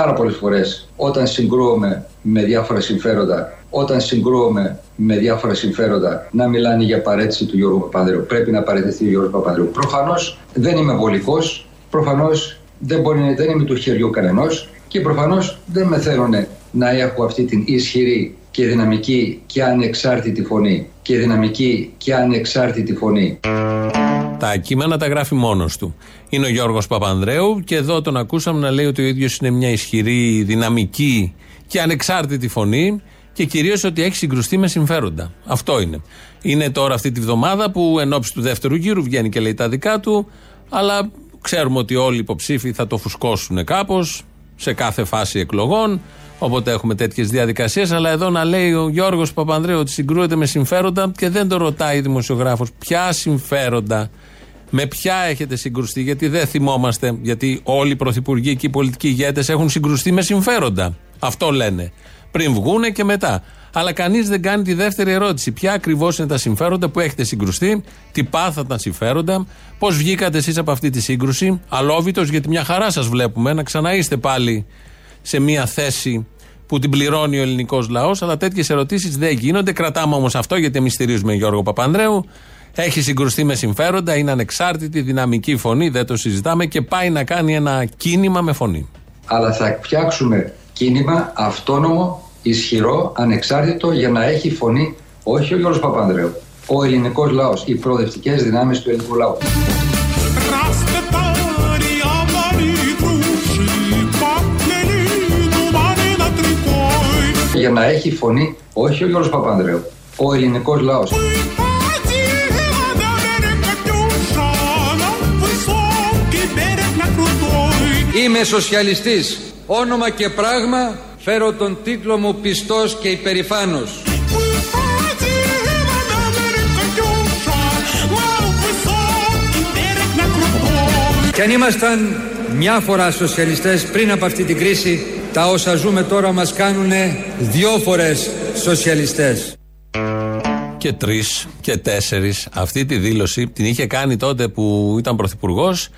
έχω ακούσει πάρα πολλές φορές όταν συγκρούομαι με διάφορα συμφέροντα, όταν συγκρούομαι με διάφορα συμφέροντα να μιλάνε για παρέτηση του Γιώργου Παπανδρέου. Πρέπει να παραιτηθεί ο Γιώργος Παπανδρέου. Προφανώς δεν είμαι βολικός, προφανώς δεν, δεν είμαι του χεριού κανενός και προφανώς δεν με θέλουν να έχω αυτή την ισχυρή και δυναμική και ανεξάρτητη φωνή. Και δυναμική και ανεξάρτητη φωνή. Τα κείμενα τα γράφει μόνος του. Είναι ο Γιώργος Παπανδρέου και εδώ τον ακούσαμε να λέει ότι ο ίδιος είναι μια ισχυρή, δυναμική και ανεξάρτητη φωνή και κυρίως ότι έχει συγκρουστεί με συμφέροντα. Αυτό είναι. Είναι τώρα αυτή τη βδομάδα που εν ώψη του δεύτερου γύρου βγαίνει και λέει τα δικά του, αλλά ξέρουμε ότι όλοι οι υποψήφοι θα το φουσκώσουν κάπως σε κάθε φάση εκλογών. Όποτε έχουμε τέτοιες διαδικασίες. Αλλά εδώ να λέει ο Γιώργος Παπανδρέου ότι συγκρούεται με συμφέροντα και δεν το ρωτάει η δημοσιογράφος. Ποια συμφέροντα, με ποια έχετε συγκρουστεί, γιατί δεν θυμόμαστε. Γιατί όλοι οι πρωθυπουργοί και οι πολιτικοί ηγέτες έχουν συγκρουστεί με συμφέροντα. Αυτό λένε. Πριν βγούνε και μετά. Αλλά κανείς δεν κάνει τη δεύτερη ερώτηση. Ποια ακριβώς είναι τα συμφέροντα που έχετε συγκρουστεί, τι πάθα τα συμφέροντα, πώς βγήκατε εσείς από αυτή τη σύγκρουση. Αλόβητος, γιατί μια χαρά σας βλέπουμε να ξαναείστε πάλι σε μια θέση που την πληρώνει ο ελληνικός λαός. Αλλά τέτοιες ερωτήσεις δεν γίνονται. Κρατάμε όμως αυτό γιατί εμείς στηρίζουμε Γιώργο Παπανδρέου. Έχει συγκρουστεί με συμφέροντα, είναι ανεξάρτητη, δυναμική φωνή, δεν το συζητάμε και πάει να κάνει ένα κίνημα με φωνή. Αλλά θα φτιάξουμε κίνημα αυτόνομο, ισχυρό, ανεξάρτητο για να έχει φωνή όχι ο Γιώργος Παπανδρέου, ο ελληνικός λαός, οι προοδευτικές δυνάμεις του ελληνικού λαού. Για να έχει φωνή όχι ο Γιώργος Παπανδρέου, ο ελληνικός λαός. Είμαι σοσιαλιστής. Όνομα και πράγμα φέρω τον τίτλο μου πιστός και υπερηφάνος. Και αν ήμασταν μια φορά σοσιαλιστές πριν από αυτή την κρίση, τα όσα ζούμε τώρα μας κάνουν δυο φορές σοσιαλιστές. Και τρεις και τέσσερις. Αυτή τη δήλωση την είχε κάνει τότε που ήταν πρωθυπουργός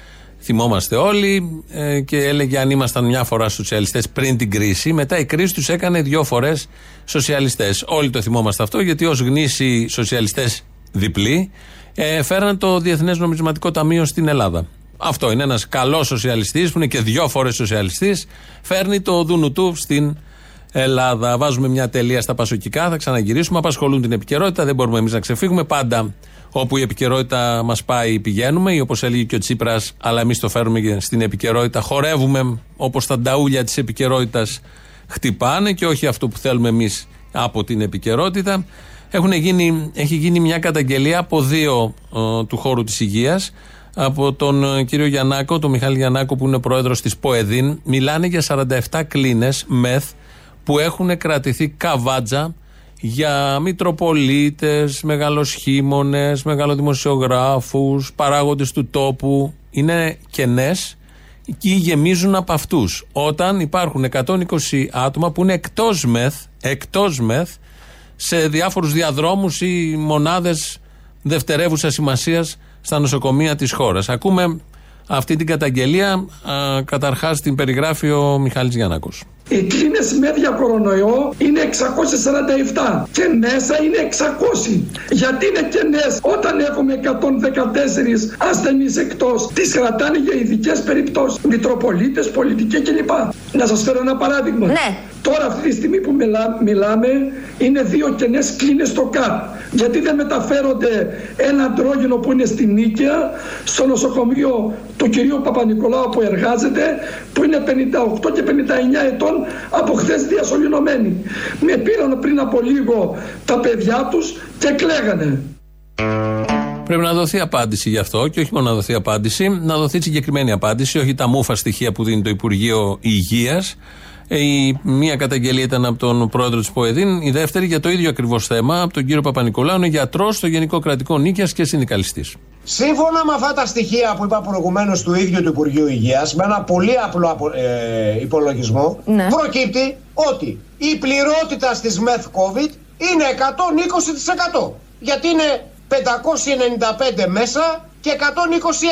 Θυμόμαστε όλοι ε, και έλεγε αν ήμασταν μια φορά σοσιαλιστές πριν την κρίση. Μετά η κρίση τους έκανε δύο φορές σοσιαλιστές. Όλοι το θυμόμαστε αυτό γιατί ως γνήσιοι σοσιαλιστές διπλοί ε, φέραν το Διεθνές Νομισματικό Ταμείο στην Ελλάδα. Αυτό είναι ένας καλός σοσιαλιστής που είναι και δύο φορές σοσιαλιστής. Φέρνει το δούνου του στην Ελλάδα. Βάζουμε μια τελεία στα πασοκικά, θα ξαναγυρίσουμε. Απασχολούν την επικαιρότητα, δεν μπορούμε εμείς να ξεφύγουμε. Πάντα Όπου η επικαιρότητα μας πάει, πηγαίνουμε, ή όπως έλεγε και ο Τσίπρας, αλλά εμείς το φέρουμε στην επικαιρότητα. Χορεύουμε όπως τα νταούλια της επικαιρότητας χτυπάνε και όχι αυτό που θέλουμε εμείς από την επικαιρότητα. Έχουν γίνει, έχει γίνει μια καταγγελία από δύο ε, του χώρου της υγείας. Από τον ε, κύριο Γιαννάκο, τον Μιχάλη Γιαννάκο, που είναι πρόεδρος της ΠΟΕΔΗΝ. Μιλάνε για 47 κλίνες μεθ που έχουν κρατηθεί καβάτζα για μητροπολίτες, μεγαλοσχήμονες, μεγαλοδημοσιογράφους, παράγοντες του τόπου. Είναι κενές και γεμίζουν από αυτούς. Όταν υπάρχουν 120 άτομα που είναι εκτός μεθ, εκτός μεθ σε διάφορους διαδρόμους ή μονάδες δευτερεύουσας σημασίας στα νοσοκομεία της χώρας. Ακούμε αυτή την καταγγελία, καταρχάς την περιγράφει ο Μιχάλης Γιαννάκος. Οι κλίνες με για κορονοϊό είναι 647 και μέσα είναι 600. Γιατί είναι κενέ όταν έχουμε 114 ασθενείς εκτός, τις κρατάνε για ειδικές περιπτώσεις. Μητροπολίτες, πολιτικοί κλπ. Να σας φέρω ένα παράδειγμα. Ναι. Τώρα αυτή τη στιγμή που μιλά, μιλάμε είναι δύο κενές κλίνες στο ΚΑΠ. Γιατί δεν μεταφέρονται ένα αντρόγινο που είναι στην Νίκαια στο νοσοκομείο του κυρίου Παπα-Νικολάου που εργάζεται που είναι 58 και 59 ετών από χθες διασωληνωμένοι. Με πήραν πριν από λίγο τα παιδιά τους και κλαίγανε. Πρέπει να δοθεί απάντηση γι' αυτό και όχι μόνο να δοθεί απάντηση, να δοθεί συγκεκριμένη απάντηση, όχι τα μούφα στοιχεία που δίνει το Υπουργείο Υγείας. Η μία καταγγελία ήταν από τον πρόεδρο της ΠΟΕΔΗΝ, η δεύτερη για το ίδιο ακριβώς θέμα, από τον κύριο Παπα-Νικολάου, είναι γιατρός στο Γενικό Κρατικό Νίκαια και συνδικαλιστής. Σύμφωνα με αυτά τα στοιχεία που είπα προηγουμένως του ίδιου του Υπουργείου Υγείας, με ένα πολύ απλό ε, υπολογισμό, ναι. προκύπτει ότι η πληρότητα στις ΜΕΘ COVID είναι 120%. Γιατί είναι 595 μέσα και 120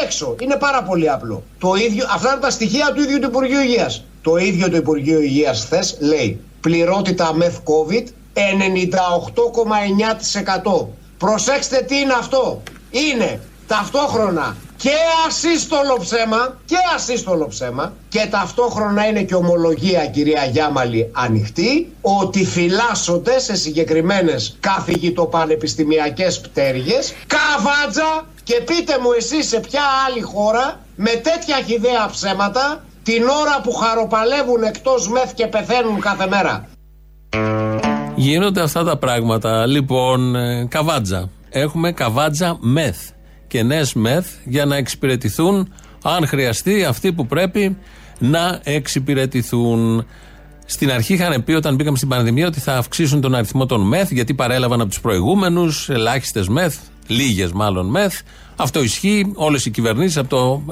έξω. Είναι πάρα πολύ απλό. Το ίδιο, αυτά είναι τα στοιχεία του ίδιου του Υπουργείου Υγείας. το ίδιο το Υπουργείο Υγείας χθες λέει πληρότητα μεθ COVID 98,9%. Προσέξτε τι είναι αυτό. Είναι ταυτόχρονα και ασύστολο ψέμα και ασύστολο ψέμα και ταυτόχρονα είναι και ομολογία κυρία Γιάμαλη ανοιχτή ότι φυλάσσονται σε συγκεκριμένες καθηγητοπανεπιστημιακές πτέρυγες καβάτζα και πείτε μου εσείς σε ποια άλλη χώρα με τέτοια χιδέα ψέματα την ώρα που χαροπαλεύουν εκτός μεθ και πεθαίνουν κάθε μέρα. Γίνονται αυτά τα πράγματα. Λοιπόν, ε, καβάτζα. Έχουμε καβάτζα μεθ και νέες μεθ για να εξυπηρετηθούν, αν χρειαστεί, αυτοί που πρέπει να εξυπηρετηθούν. Στην αρχή είχαν πει όταν μπήκαμε στην πανδημία ότι θα αυξήσουν τον αριθμό των μεθ γιατί παρέλαβαν από τους προηγούμενους ελάχιστες μεθ, λίγες μάλλον μεθ. Αυτό ισχύει. Όλες οι κυβερνήσεις από το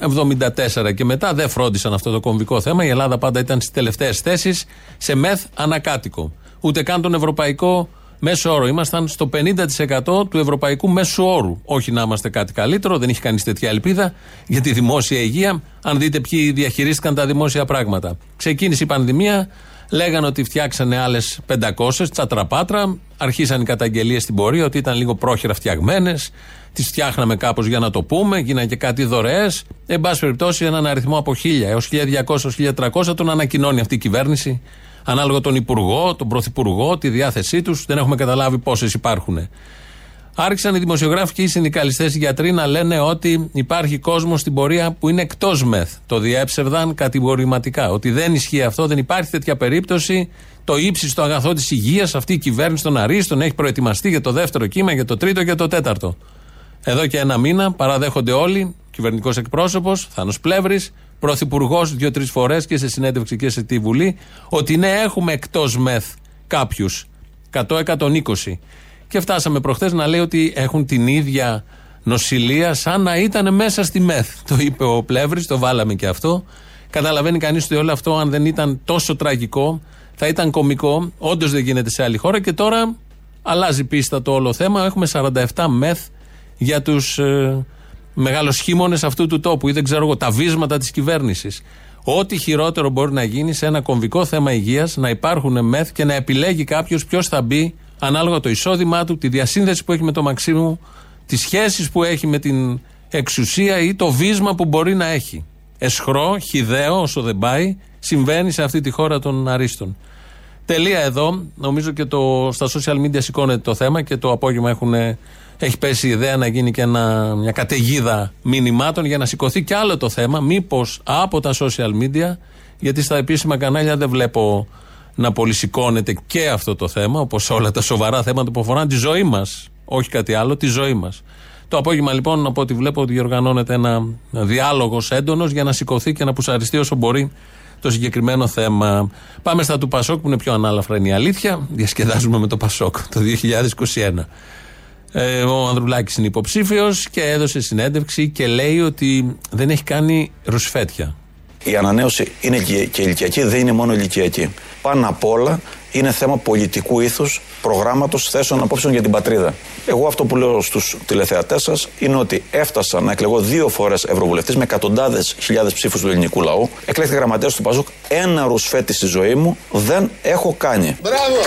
1974 και μετά δεν φρόντισαν αυτό το κομβικό θέμα. Η Ελλάδα πάντα ήταν στις τελευταίες θέσεις σε μεθ ανακάτοικο. Ούτε καν τον ευρωπαϊκό μέσο όρο. Ήμασταν στο 50% του ευρωπαϊκού μέσου όρου. Όχι να είμαστε κάτι καλύτερο, δεν είχε κανείς τέτοια ελπίδα για τη δημόσια υγεία. Αν δείτε ποιοι διαχειρίστηκαν τα δημόσια πράγματα. Ξεκίνησε η πανδημία, λέγανε ότι φτιάξανε άλλες 500, τσατραπάτρα. Αρχίσαν οι καταγγελίες στην πορεία ότι ήταν λίγο πρόχειρα φτιαγμένες. Τις φτιάχναμε κάπως για να το πούμε, γίνανε και κάτι δωρεές. Εν πάση περιπτώσει, έναν αριθμό από 1000 έως 1200 1300 τον ανακοινώνει αυτή η κυβέρνηση ανάλογα τον Υπουργό, τον Πρωθυπουργό, τη διάθεσή τους. Δεν έχουμε καταλάβει πόσες υπάρχουν. Άρχισαν οι δημοσιογράφοι και οι συνδικαλιστές οι γιατροί να λένε ότι υπάρχει κόσμος στην πορεία που είναι εκτός μεθ. Το διέψευδαν κατηγορηματικά. Ότι δεν ισχύει αυτό, δεν υπάρχει τέτοια περίπτωση. Το ύψιστο αγαθό της υγείας, αυτή η κυβέρνηση των Αρίστων έχει προετοιμαστεί για το δεύτερο κύμα, για το τρίτο και για το τέταρτο. Εδώ και ένα μήνα παραδέχονται όλοι, κυβερνητικός εκπρόσωπος, Θάνος Πλεύρης, πρωθυπουργός δύο-τρεις φορές και σε συνέντευξη και σε τη Βουλή, ότι ναι, έχουμε εκτός μεθ κάποιους. 100-120. Και φτάσαμε προχθές να λέει ότι έχουν την ίδια νοσηλεία σαν να ήταν μέσα στη ΜΕΘ. Το είπε ο Πλεύρης, το βάλαμε και αυτό. Καταλαβαίνει κανείς ότι όλο αυτό, αν δεν ήταν τόσο τραγικό, θα ήταν κομικό. Όντως δεν γίνεται σε άλλη χώρα και τώρα αλλάζει πίστα το όλο θέμα. Έχουμε 47 ΜΕΘ για τους ε, μεγαλοσχήμονε αυτού του τόπου ή δεν ξέρω εγώ, τα βίσματα της κυβέρνησης. Ό,τι χειρότερο μπορεί να γίνει σε ένα κομβικό θέμα υγείας, να υπάρχουν μεθ και να επιλέγει κάποιος ποιος θα μπει ανάλογα το εισόδημά του, τη διασύνδεση που έχει με το Μαξίμου, τις σχέσεις που έχει με την εξουσία ή το βίσμα που μπορεί να έχει. Εσχρό, χιδαίο, όσο δεν πάει, συμβαίνει σε αυτή τη χώρα των αρίστων. Τελεία εδώ. Νομίζω και το, στα social media σηκώνεται το θέμα και το απόγευμα έχουν έχει πέσει η ιδέα να γίνει και ένα, μια καταιγίδα μηνυμάτων για να σηκωθεί και άλλο το θέμα. Μήπως από τα social media, γιατί στα επίσημα κανάλια δεν βλέπω να πολυσηκώνεται και αυτό το θέμα, όπως όλα τα σοβαρά θέματα που αφορούν τη ζωή μας. Όχι κάτι άλλο, τη ζωή μας. Το απόγευμα λοιπόν, από ό,τι βλέπω, ότι διοργανώνεται ένα διάλογο έντονος για να σηκωθεί και να πουσαριστεί όσο μπορεί το συγκεκριμένο θέμα. Πάμε στα του Πασόκ που είναι πιο ανάλαφρα είναι η αλήθεια. Διασκεδάζουμε με το Πασόκ το 2021. Ε, ο Ανδρουλάκης είναι υποψήφιος και έδωσε συνέντευξη και λέει ότι δεν έχει κάνει ρουσφέτια. Η ανανέωση είναι και ηλικιακή, δεν είναι μόνο ηλικιακή. Πάνω απ' όλα είναι θέμα πολιτικού ήθους, προγράμματος, θέσεων απόψεων για την πατρίδα. Εγώ αυτό που λέω στους τηλεθεατές σας είναι ότι έφτασα να εκλεγώ δύο φορές Ευρωβουλευτής με εκατοντάδες χιλιάδες ψήφους του ελληνικού λαού. Εκλέχθηκα γραμματέας του Παζούκ. Ένα ρουσφέτη στη ζωή μου δεν έχω κάνει. Μπράβο!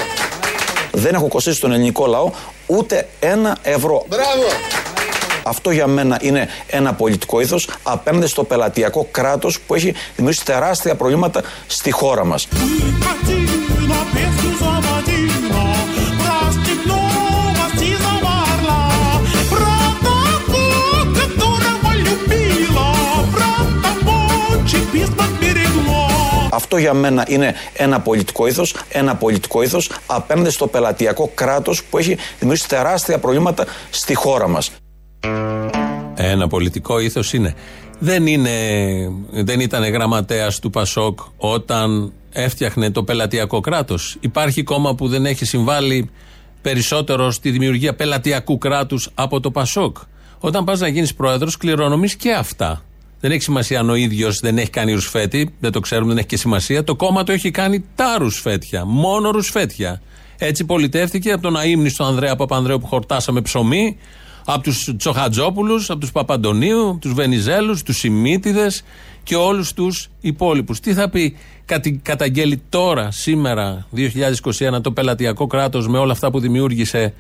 Δεν έχω κοστίσει τον ελληνικό λαό ούτε ένα ευρώ. Μπράβο! Αυτό για μένα είναι ένα πολιτικό ήθος απέναντι στο πελατειακό κράτος που έχει δημιουργήσει τεράστια προβλήματα στη χώρα μας. Αυτό για μένα είναι ένα πολιτικό ήθος, ένα πολιτικό ήθος απέναντι στο πελατειακό κράτος που έχει δημιουργήσει τεράστια προβλήματα στη χώρα μας. Ένα πολιτικό ήθος είναι. Δεν, είναι, δεν ήταν γραμματέας του Πασόκ όταν έφτιαχνε το πελατειακό κράτος. Υπάρχει κόμμα που δεν έχει συμβάλει περισσότερο στη δημιουργία πελατειακού κράτους από το Πασόκ. Όταν πας να γίνεις πρόεδρος, κληρονομείς και αυτά. Δεν έχει σημασία αν ο ίδιος δεν έχει κάνει ρουσφέτη, δεν το ξέρουμε, δεν έχει και σημασία. Το κόμμα το έχει κάνει τα ρουσφέτια, μόνο ρουσφέτια. Έτσι πολιτεύτηκε από τον αείμνηστο Ανδρέα Παπανδρέου που χορτάσαμε ψωμί, Από τους Τσοχατζόπουλους, από τους Παπαντονίου, τους Βενιζέλους, τους Σιμίτιδες και όλους τους υπόλοιπους. Τι θα πει, καταγγέλει τώρα, σήμερα, 2021, το πελατειακό κράτος με όλα αυτά που δημιούργησε.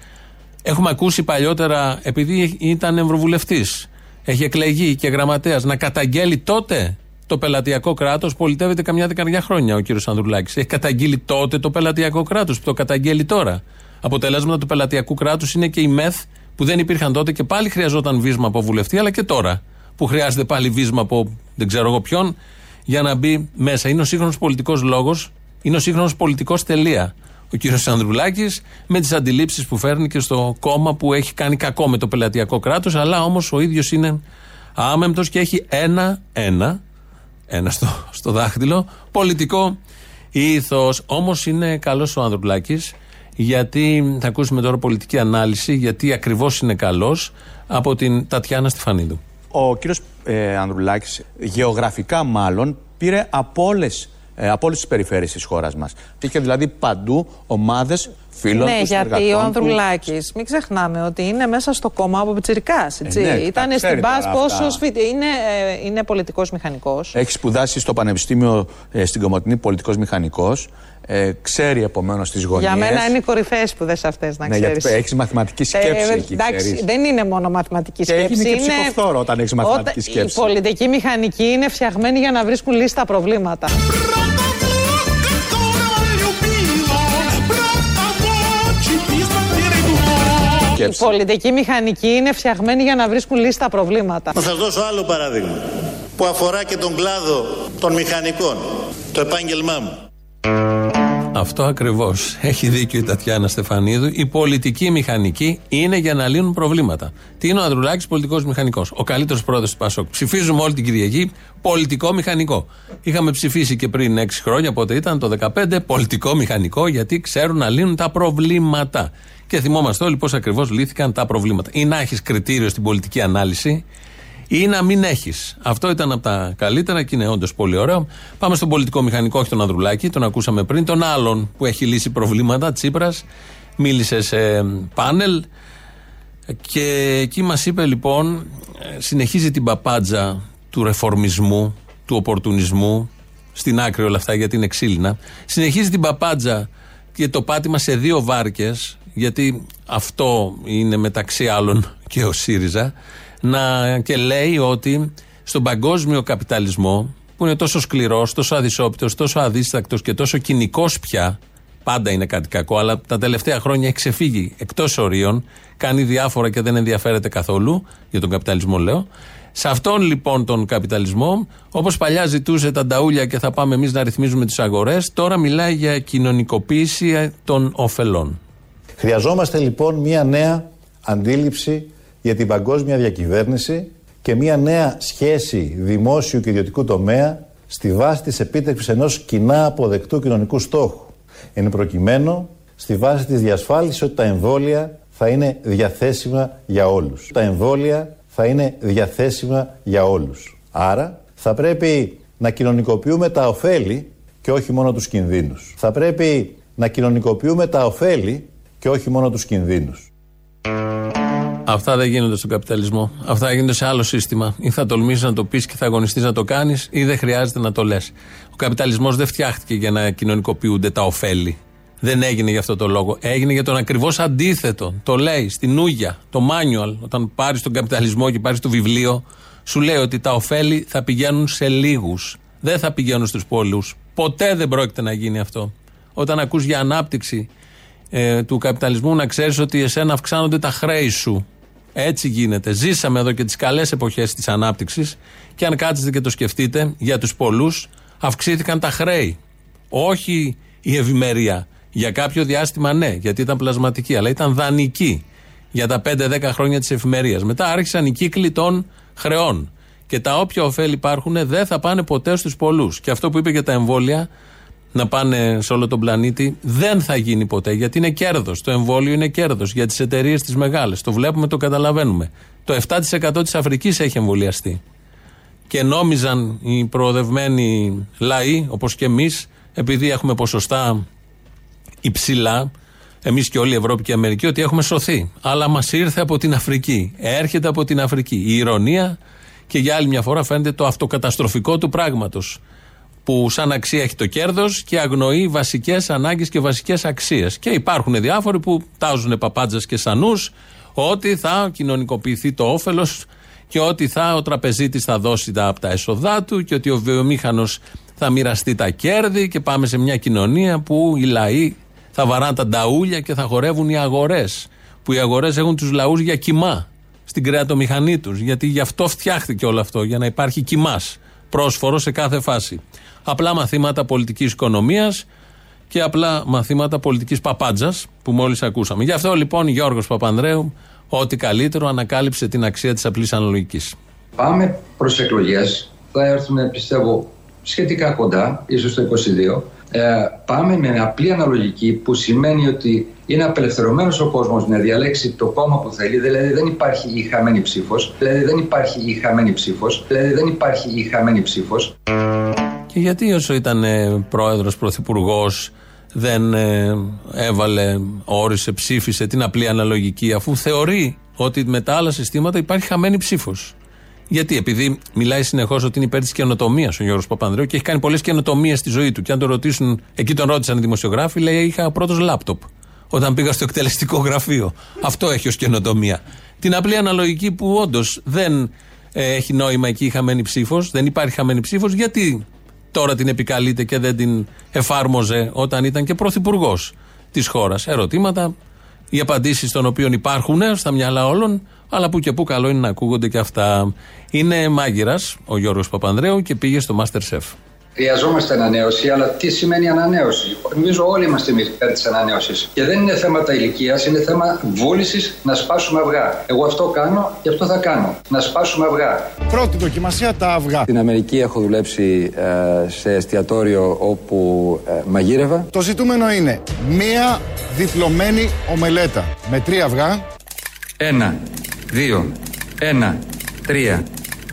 Έχουμε ακούσει παλιότερα, επειδή ήταν ευρωβουλευτής, έχει εκλεγεί και γραμματέας, να καταγγέλει τότε το πελατειακό κράτος. Πολιτεύεται καμιά δεκαετία χρόνια ο κύριος Ανδρουλάκης. Έχει καταγγείλει τότε το πελατειακό κράτος που το καταγγέλει τώρα. Αποτελέσματα του πελατειακού κράτους είναι και η ΜΕΘ που δεν υπήρχαν τότε και πάλι χρειαζόταν βίσμα από βουλευτή, αλλά και τώρα που χρειάζεται πάλι βίσμα από δεν ξέρω εγώ ποιον για να μπει μέσα. Είναι ο σύγχρονος πολιτικός λόγος, είναι ο σύγχρονος πολιτικός τελεία. Ο κύριος Ανδρουλάκης με τις αντιλήψεις που φέρνει και στο κόμμα που έχει κάνει κακό με το πελατειακό κράτος, αλλά όμως ο ίδιος είναι άμεμπτος και έχει ένα-ένα, ένα στο, στο δάχτυλο, πολιτικό ήθος. Όμως είναι καλός ο Ανδρουλάκης γιατί θα ακούσουμε τώρα πολιτική ανάλυση, γιατί ακριβώς είναι καλός, από την Τατιάνα Στεφανίδου. Ο κύριος ε, Ανδρουλάκης, γεωγραφικά μάλλον, πήρε από όλες ε, από όλες τις περιφέρειες της χώρας μας. Είχε δηλαδή παντού ομάδες φίλων ναι, γιατί ο Ανδρουλάκης, μην ξεχνάμε ότι είναι μέσα στο κόμμα από Πιτσυρικά. Ε, ναι, Ήταν στην ΠΑΣ πόσο σφίτι. Είναι, ε, είναι πολιτικός μηχανικός. Έχει σπουδάσει στο Πανεπιστήμιο ε, στην Κομωτινή πολιτικός μηχανικός. Ε, ξέρει επομένως τις γωνίες. Για μένα είναι οι κορυφαίες σπουδέ αυτές, να ξέρεις. Ναι, έχεις μαθηματική σκέψη. Ε, εκεί, εντάξει, δεν είναι μόνο μαθηματική και σκέψη. είναι και ψυχοφθόρο όταν έχεις μαθηματική σκέψη. Η πολιτική μηχανική είναι φτιαγμένη για να βρίσκουν λύση στα προβλήματα. Η πολιτική μηχανική είναι φτιαγμένη για να βρίσκουν λύση στα προβλήματα. Θα σας δώσω άλλο παράδειγμα που αφορά και τον κλάδο των μηχανικών, το επάγγελμά μου. Αυτό ακριβώς. Έχει δίκιο η Τατιάνα Στεφανίδου. Η πολιτική μηχανική είναι για να λύνουν προβλήματα. Τι είναι ο Ανδρουλάκης, πολιτικός μηχανικός. Ο καλύτερος πρόεδρος του Πασόκ. Ψηφίζουμε όλη την Κυριακή πολιτικό μηχανικό. Είχαμε ψηφίσει και πριν 6 χρόνια, πότε ήταν το 2015, πολιτικό μηχανικό, γιατί ξέρουν να λύνουν τα προβλήματα. Και θυμόμαστε όλοι πώς ακριβώς λύθηκαν τα προβλήματα. Ή να έχεις κριτήριο στην πολιτική ανάλυση, ή να μην έχεις. Αυτό ήταν από τα καλύτερα και είναι όντως πολύ ωραίο. Πάμε στον πολιτικό μηχανικό, όχι τον Ανδρουλάκη, τον ακούσαμε πριν. Τον άλλον που έχει λύσει προβλήματα, Τσίπρας, μίλησε σε πάνελ. Και εκεί μας είπε λοιπόν, συνεχίζει την παπάντζα του ρεφορμισμού, του οπορτουνισμού, στην άκρη όλα αυτά γιατί είναι ξύλινα. Συνεχίζει την παπάντζα και το πάτημα σε δύο βάρκες, γιατί αυτό είναι μεταξύ άλλων και ο ΣΥΡΙΖΑ να, και λέει ότι στον παγκόσμιο καπιταλισμό που είναι τόσο σκληρός, τόσο αδυσόπιτος, τόσο αδίστακτος και τόσο κοινικός πια, πάντα είναι κάτι κακό, αλλά τα τελευταία χρόνια έχει ξεφύγει εκτός ορίων, κάνει διάφορα και δεν ενδιαφέρεται καθόλου, για τον καπιταλισμό λέω. Σε αυτόν λοιπόν τον καπιταλισμό, όπως παλιά ζητούσε τα νταούλια και θα πάμε εμείς να ρυθμίζουμε τις αγορές, τώρα μιλάει για κοινωνικοποίηση των ωφελών. Χρειαζόμαστε λοιπόν μια νέα αντίληψη για την παγκόσμια διακυβέρνηση και μια νέα σχέση δημόσιου και ιδιωτικού τομέα στη βάση της επίτευξης ενός κοινά αποδεκτού κοινωνικού στόχου. Εν προκειμένου στη βάση της διασφάλισης ότι τα εμβόλια θα είναι διαθέσιμα για όλους. Τα εμβόλια θα είναι διαθέσιμα για όλους. Άρα θα πρέπει να κοινωνικοποιούμε τα ωφέλη και όχι μόνο τους κινδύνους. Θα πρέπει να κοινωνικοποιούμε τα ωφέλη και όχι μόνο τους κινδύνους. Αυτά δεν γίνονται στον καπιταλισμό. Αυτά γίνονται σε άλλο σύστημα. Ή θα τολμήσεις να το πεις και θα αγωνιστείς να το κάνεις, ή δεν χρειάζεται να το λες. Ο καπιταλισμός δεν φτιάχτηκε για να κοινωνικοποιούνται τα ωφέλη. Δεν έγινε για αυτό το λόγο. Έγινε για τον ακριβώς αντίθετο. Το λέει στην Ούγια, το manual. Όταν πάρεις τον καπιταλισμό και πάρεις το βιβλίο, σου λέει ότι τα ωφέλη θα πηγαίνουν σε λίγους. Δεν θα πηγαίνουν στους πολλούς. Ποτέ δεν πρόκειται να γίνει αυτό. Όταν ακούς για ανάπτυξη ε, του καπιταλισμού, να ξέρεις ότι εσένα αυξάνονται τα χρέη σου. Έτσι γίνεται. Ζήσαμε εδώ και τις καλές εποχές της ανάπτυξης και αν κάτσετε και το σκεφτείτε, για τους πολλούς αυξήθηκαν τα χρέη. Όχι η ευημερία. Για κάποιο διάστημα ναι, γιατί ήταν πλασματική, αλλά ήταν δανεική για τα 5-10 χρόνια της εφημερίας. Μετά άρχισαν οι κύκλοι των χρεών. Και τα όποια ωφέλη υπάρχουν δεν θα πάνε ποτέ στους πολλούς. Και αυτό που είπε για τα εμβόλια, να πάνε σε όλο τον πλανήτη, δεν θα γίνει ποτέ γιατί είναι κέρδος. Το εμβόλιο είναι κέρδος για τις εταιρείες τις μεγάλες. Το βλέπουμε, το καταλαβαίνουμε. Το 7% της Αφρικής έχει εμβολιαστεί. Και νόμιζαν οι προοδευμένοι λαοί, όπως και εμείς, επειδή έχουμε ποσοστά υψηλά εμείς και όλη η Ευρώπη και η Αμερική, ότι έχουμε σωθεί. Αλλά μας ήρθε από την Αφρική. Έρχεται από την Αφρική. Η ηρωνία και για άλλη μια φορά φαίνεται το αυτοκαταστροφικό του πράγματος. Που σαν αξία έχει το κέρδος και αγνοεί βασικές ανάγκες και βασικές αξίες. Και υπάρχουν διάφοροι που τάζουν παπάντζες και σανούς ότι θα κοινωνικοποιηθεί το όφελος και ότι θα ο τραπεζίτης θα δώσει τα από τα έσοδά του και ότι ο βιομήχανος θα μοιραστεί τα κέρδη και πάμε σε μια κοινωνία που οι λαοί θα βαράνε τα νταούλια και θα χορεύουν οι αγορές. Που οι αγορές έχουν τους λαούς για κοιμά στην κρεατομηχανή τους. Γιατί γι' αυτό φτιάχτηκε όλο αυτό, για να υπάρχει κοιμάς πρόσφορο σε κάθε φάση. Απλά μαθήματα πολιτικής οικονομίας και απλά μαθήματα πολιτικής παπάντζας που μόλις ακούσαμε. Γι' αυτό λοιπόν Γιώργος Παπανδρέου, ό,τι καλύτερο ανακάλυψε την αξία της απλής αναλογικής. Πάμε προς εκλογές. Θα έρθουν, πιστεύω, σχετικά κοντά, ίσως το 22 ε, πάμε με απλή αναλογική που σημαίνει ότι είναι απελευθερωμένος ο κόσμος να διαλέξει το κόμμα που θέλει, δηλαδή δεν υπάρχει η χαμένη ψήφος. Δηλαδή δεν υπάρχει η χαμένη ψήφος. Δηλαδή δεν υπάρχει η χαμένη ψήφος. Και γιατί όσο ήταν ε, πρόεδρος, πρωθυπουργός, δεν ε, έβαλε, όρισε, ψήφισε την απλή αναλογική, αφού θεωρεί ότι με τα άλλα συστήματα υπάρχει χαμένη ψήφος; Γιατί, επειδή μιλάει συνεχώς ότι είναι υπέρ της καινοτομίας ο Γιώργος Παπανδρέου και έχει κάνει πολλές καινοτομίες στη ζωή του. Και αν το ρωτήσουν, εκεί τον ρώτησαν οι δημοσιογράφοι, λέει: Είχα πρώτος λάπτοπ όταν πήγα στο εκτελεστικό γραφείο. Αυτό έχει ως καινοτομία. Την απλή αναλογική που όντως δεν ε, έχει νόημα εκεί η χαμένη ψήφος, δεν υπάρχει χαμένη ψήφος, γιατί τώρα την επικαλείται και δεν την εφάρμοζε όταν ήταν και πρωθυπουργός της χώρας. Ερωτήματα, οι απαντήσεις των οποίων υπάρχουν στα μυαλά όλων αλλά που και που καλό είναι να ακούγονται και αυτά. Είναι μάγειρας ο Γιώργος Παπανδρέου και πήγε στο Masterchef. Χρειαζόμαστε ανανέωση, αλλά τι σημαίνει ανανέωση; Νομίζω όλοι είμαστε εμεί υπέρ της ανανέωσης. Και δεν είναι θέματα ηλικίας, είναι θέμα βούλησης να σπάσουμε αυγά. Εγώ αυτό κάνω και αυτό θα κάνω. Να σπάσουμε αυγά. Πρώτη δοκιμασία τα αυγά. Στην Αμερική έχω δουλέψει ε, σε εστιατόριο όπου ε, μαγείρευα. Το ζητούμενο είναι μία διπλωμένη ομελέτα με τρία αυγά. Ένα, δύο, ένα, τρία,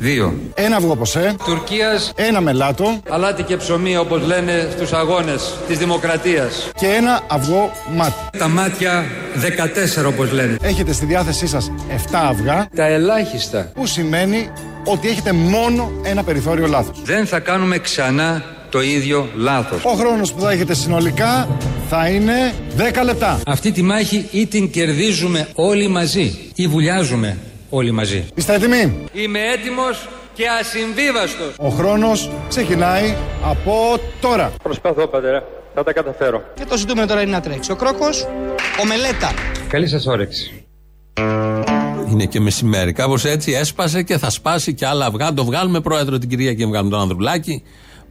δύο. Ένα αυγό ποσέ. Τουρκίας. Ένα μελάτο. Αλάτι και ψωμί όπως λένε στους αγώνες της δημοκρατίας. Και ένα αυγό μάτι. Τα μάτια 14 όπως λένε. Έχετε στη διάθεσή σας 7 αυγά. Τα ελάχιστα. Που σημαίνει ότι έχετε μόνο ένα περιθώριο λάθος. Δεν θα κάνουμε ξανά το ίδιο λάθος. Ο χρόνος που θα έχετε συνολικά θα είναι 10 λεπτά. Αυτή τη μάχη ή την κερδίζουμε όλοι μαζί ή βουλιάζουμε όλοι μαζί. Είστε έτοιμοι; Είμαι έτοιμος και ασυμβίβαστος. Ο χρόνος ξεκινάει από τώρα. Προσπαθώ πατέρα. Θα τα καταφέρω. Και το ζητούμε τώρα είναι να τρέξει. Ο κρόκος, ο μελέτα. Καλή σας όρεξη. Είναι και μεσημέρι. Κάπως έτσι έσπασε και θα σπάσει και άλλα αυγά. Το βγάλουμε πρόεδρο την κυρία και βγάλουμε τον Ανδρουλάκη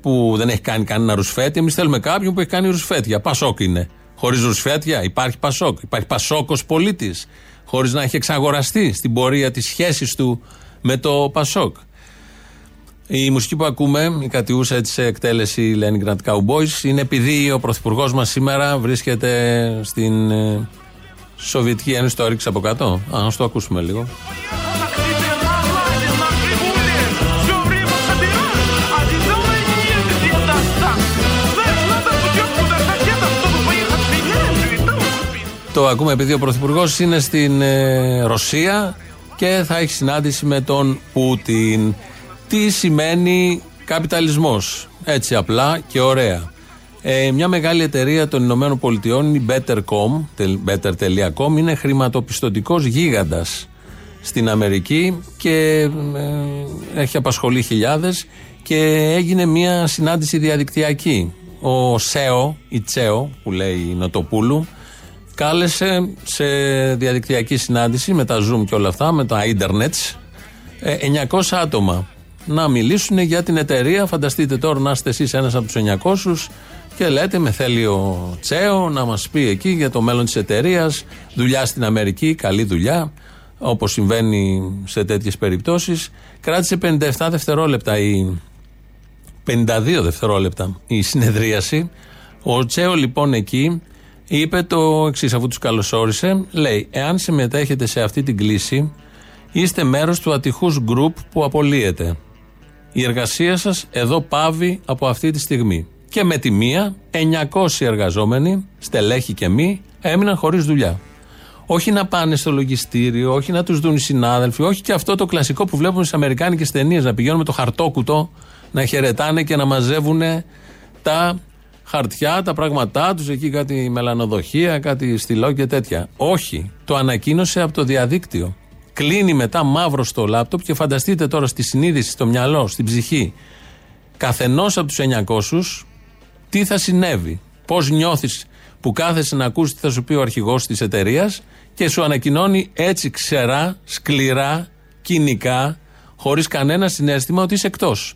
που δεν έχει κάνει κανένα ρουσφέτη. Εμείς θέλουμε κάποιον που έχει κάνει ρουσφέτια. Πασόκ είναι. Χωρίς ρουσφέτια υπάρχει Πασόκ. Υπάρχει Πασόκος πολίτης. Χωρίς να έχει εξαγοραστεί στην πορεία της σχέσης του με το Πασόκ. Η μουσική που ακούμε, η κατιούσα έτσι σε εκτέλεση Leningrad Cowboys, είναι επειδή ο πρωθυπουργός μας σήμερα βρίσκεται στην ε, Σοβιετική Ένωση. Το έριξε από κάτω. Α το ακούσουμε λίγο. Το ακούμε επειδή ο Πρωθυπουργός είναι στην ε, Ρωσία και θα έχει συνάντηση με τον Πούτιν. Τι σημαίνει καπιταλισμός, έτσι απλά και ωραία. Ε, μια μεγάλη εταιρεία των Ηνωμένων Πολιτειών, η Better.com, better.com, είναι χρηματοπιστωτικός γίγαντας στην Αμερική και ε, έχει απασχολεί χιλιάδες και έγινε μια συνάντηση διαδικτυακή. Ο ΣΕΟ, η ΤΣΕΟ που λέει η Νοτοπούλου, κάλεσε σε διαδικτυακή συνάντηση με τα Zoom και όλα αυτά, με τα ίντερνετ, 900 άτομα να μιλήσουν για την εταιρεία. Φανταστείτε τώρα να είστε εσείς ένας από τους 900 και λέτε με θέλει ο Τσέο να μας πει εκεί για το μέλλον της εταιρείας, δουλειά στην Αμερική, καλή δουλειά, όπως συμβαίνει σε τέτοιες περιπτώσεις. Κράτησε 57 δευτερόλεπτα η. 52 δευτερόλεπτα η συνεδρίαση. Ο Τσέο λοιπόν εκεί είπε το εξής, αφού τους καλωσόρισε. Λέει: Εάν συμμετέχετε σε αυτή την κλίση, είστε μέρος του ατυχούς γκρουπ που απολύεται. Η εργασία σας εδώ πάβει από αυτή τη στιγμή. Και με τη μία, 900 εργαζόμενοι, στελέχη και μη, Έμειναν χωρίς δουλειά. Όχι να πάνε στο λογιστήριο, όχι να τους δουν οι συνάδελφοι, όχι και αυτό το κλασικό που βλέπουμε στις Αμερικάνικες ταινίες να πηγαίνουν με το χαρτόκουτο να χαιρετάνε και να μαζεύουν τα χαρτιά, τα πράγματά τους, εκεί κάτι μελανοδοχεία, κάτι στυλό και τέτοια. Όχι. Το ανακοίνωσε από το διαδίκτυο. Κλείνει μετά μαύρο στο λάπτοπ και φανταστείτε τώρα στη συνείδηση, στο μυαλό, στην ψυχή καθενός από τους 900 τι θα συνέβη; Πώς νιώθεις που κάθεσαι να ακούσει τι θα σου πει ο αρχηγός της εταιρείας και σου ανακοινώνει έτσι ξερά, σκληρά, κοινικά, χωρίς κανένα συνέστημα ότι είσαι εκτός.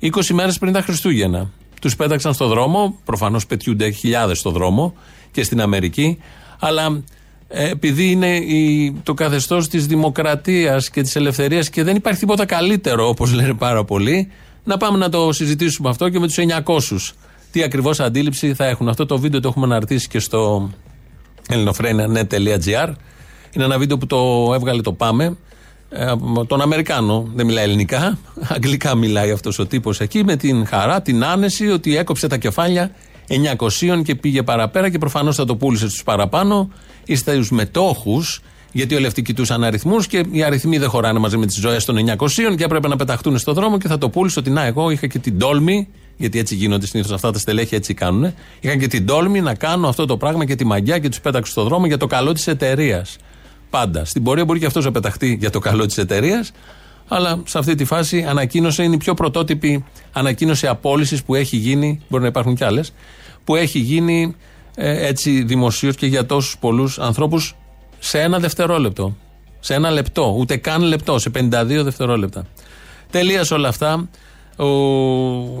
20 μέρες πριν τα Χριστούγεννα. Τους πέταξαν στο δρόμο, προφανώς πετιούνται χιλιάδες στο δρόμο και στην Αμερική, αλλά ε, επειδή είναι η, το καθεστώς της δημοκρατίας και της ελευθερίας και δεν υπάρχει τίποτα καλύτερο, όπως λένε πάρα πολλοί, να πάμε να το συζητήσουμε αυτό και με τους 900. Τι ακριβώς αντίληψη θα έχουν. Αυτό το βίντεο το έχουμε αναρτήσει και στο ελληνοφρένια.net.gr. Είναι ένα βίντεο που το έβγαλε το Πάμε. Ε, τον Αμερικάνο, δεν μιλάει ελληνικά. Αγγλικά μιλάει αυτός ο τύπος εκεί με την χαρά, την άνεση ότι έκοψε τα κεφάλια 900 και πήγε παραπέρα και προφανώς θα το πούλησε στου παραπάνω ή στου μετόχου γιατί όλοι αυτοί κοιτούσαν αριθμούς και οι αριθμοί δεν χωράνε μαζί με τις ζωές των 900 και έπρεπε να πεταχτούν στο δρόμο και θα το πούλησε ότι να, εγώ είχα και την τόλμη, γιατί έτσι γίνονται συνήθως αυτά τα στελέχη, έτσι κάνουν. Είχα και την τόλμη να κάνω αυτό το πράγμα και τη μαγιά και τους πέταξε στο δρόμο για το καλό της εταιρείας. Πάντα. Στην πορεία μπορεί και αυτός να πεταχτεί για το καλό της εταιρείας, αλλά σε αυτή τη φάση ανακοίνωσε, είναι η πιο πρωτότυπη ανακοίνωση απόλυσης που έχει γίνει, μπορεί να υπάρχουν κι άλλες, που έχει γίνει ε, έτσι δημοσίως και για τόσους πολλούς ανθρώπους σε ένα δευτερόλεπτο. Σε ένα λεπτό, ούτε καν λεπτό, σε 52 δευτερόλεπτα. Τελεία όλα αυτά. Ο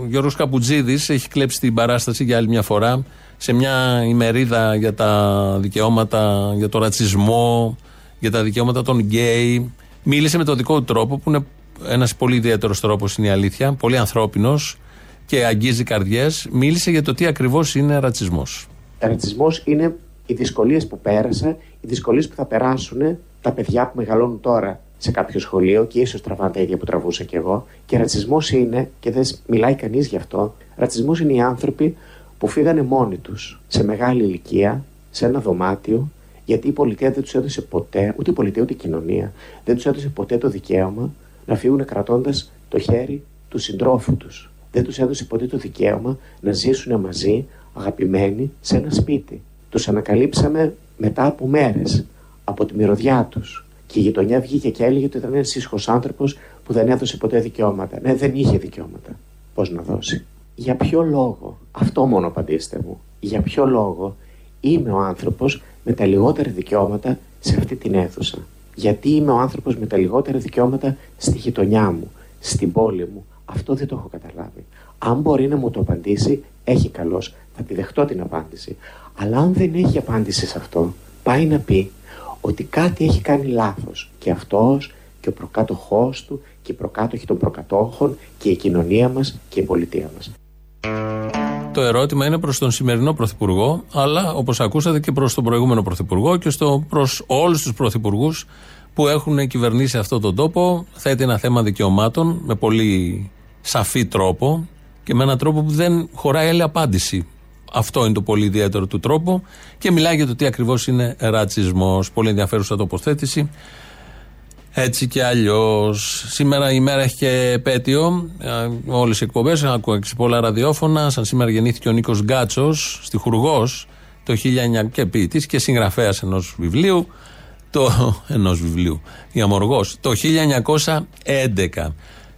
Γιώργος Καπουτζίδης έχει κλέψει την παράσταση για άλλη μια φορά σε μια ημερίδα για τα δικαιώματα, για το ρατσισμό, για τα δικαιώματα των γκέι. Μίλησε με τον δικό του τρόπο, που είναι ένας πολύ ιδιαίτερος τρόπος, είναι η αλήθεια, πολύ ανθρώπινος και αγγίζει καρδιές. Μίλησε για το τι ακριβώς είναι ρατσισμός. Ρατσισμός είναι οι δυσκολίες που πέρασα, οι δυσκολίες που θα περάσουν τα παιδιά που μεγαλώνουν τώρα σε κάποιο σχολείο και ίσως τραβάνε τα ίδια που τραβούσα κι εγώ. Και ρατσισμός είναι, και δεν μιλάει κανείς γι' αυτό, ρατσισμός είναι οι άνθρωποι που φύγανε μόνοι τους σε μεγάλη ηλικία, σε ένα δωμάτιο, γιατί η πολιτεία δεν τους έδωσε ποτέ, ούτε η πολιτεία ούτε η κοινωνία, δεν τους έδωσε ποτέ το δικαίωμα να φύγουν κρατώντας το χέρι του συντρόφου τους. Δεν τους έδωσε ποτέ το δικαίωμα να ζήσουν μαζί, αγαπημένοι, σε ένα σπίτι. Τους ανακαλύψαμε μετά από μέρες από τη μυρωδιά τους. Και η γειτονιά βγήκε και έλεγε ότι ήταν ένα ήσυχο άνθρωπος που δεν έδωσε ποτέ δικαιώματα. Ναι, δεν είχε δικαιώματα. Πώς να δώσει; Για ποιο λόγο, αυτό μόνο απαντήστε μου, για ποιο λόγο είμαι ο άνθρωπος με τα λιγότερα δικαιώματα σε αυτή την αίθουσα. Γιατί είμαι ο άνθρωπος με τα λιγότερα δικαιώματα στη γειτονιά μου, στην πόλη μου. Αυτό δεν το έχω καταλάβει. Αν μπορεί να μου το απαντήσει, έχει καλώ. Θα τη δεχτώ την απάντηση. Αλλά αν δεν έχει απάντηση σε αυτό, πάει να πει ότι κάτι έχει κάνει λάθος και αυτός και ο προκάτοχός του και οι προκάτοχοι των προκατόχων και η κοινωνία μας και η πολιτεία μας. Το ερώτημα είναι προς τον σημερινό Πρωθυπουργό, αλλά όπως ακούσατε και προς τον προηγούμενο Πρωθυπουργό και στο, προς όλους τους Πρωθυπουργούς που έχουν κυβερνήσει αυτόν τον τόπο. Θέτει ένα θέμα δικαιωμάτων με πολύ σαφή τρόπο και με έναν τρόπο που δεν χωράει άλλη απάντηση. Αυτό είναι το πολύ ιδιαίτερο του τρόπο και μιλάει για το τι ακριβώς είναι ρατσισμός. Πολύ ενδιαφέρουσα τοποθέτηση. Έτσι και αλλιώς. Σήμερα η μέρα έχει και επέτειο. Όλες οι εκπομπές, ακούω και σε πολλά ραδιόφωνα. Σαν σήμερα γεννήθηκε ο Νίκος Γκάτσος, στιχουργός, το 1900 και ποιητής και συγγραφέας ενός βιβλίου. Το ενός βιβλίου. Η Αμοργός. Το 1911.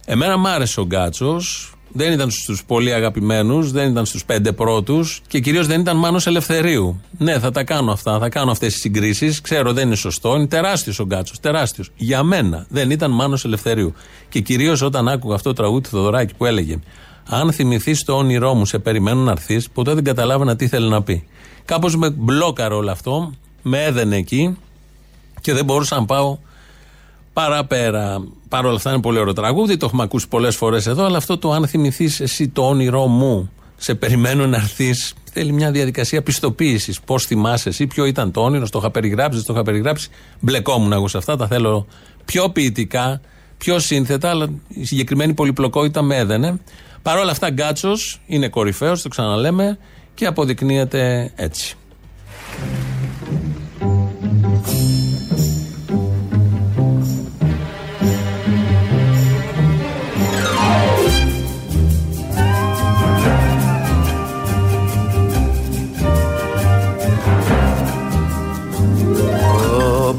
Εμένα μ' άρεσε ο Γκάτσος. Δεν ήταν στους πολύ αγαπημένους, δεν ήταν στους πέντε πρώτους και κυρίως δεν ήταν Μάνος Ελευθερίου. Ναι, θα τα κάνω αυτά, θα κάνω αυτές τις συγκρίσεις. Ξέρω, δεν είναι σωστό. Είναι τεράστιος ο Γκάτσος. Τεράστιος. Για μένα δεν ήταν Μάνος Ελευθερίου. Και κυρίως όταν άκουγα αυτό το τραγούδι του Θοδωράκη που έλεγε Αν θυμηθείς το όνειρό μου, σε περιμένω να έρθεις, ποτέ δεν καταλάβαινα τι θέλει να πει. Κάπως με μπλόκαρε όλο αυτό, με έδαινε εκεί και δεν μπορούσα να πάω παραπέρα. Παρ' όλα αυτά είναι πολύ ωραίο τραγούδι, το έχουμε ακούσει πολλές φορές εδώ, αλλά αυτό το αν θυμηθείς εσύ το όνειρό μου, σε περιμένω να έρθεις, θέλει μια διαδικασία πιστοποίησης. Πώς θυμάσαι εσύ, ποιο ήταν το όνειρο, το είχα περιγράψει, το είχα περιγράψει. Μπλεκόμουν εγώ σε αυτά, τα θέλω πιο ποιητικά, πιο σύνθετα, αλλά η συγκεκριμένη πολυπλοκότητα με έδαινε. Παρ' όλα αυτά, Γκάτσος είναι κορυφαίος, το ξαναλέμε, και αποδεικνύεται έτσι.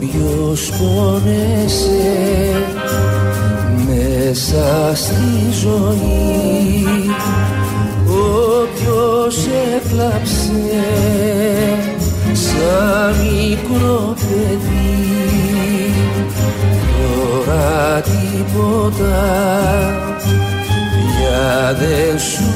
ποιος πονέσαι μέσα στη ζωή. Όποιος έκλαψε σαν μικρό παιδί. Τώρα τίποτα πια δεν σου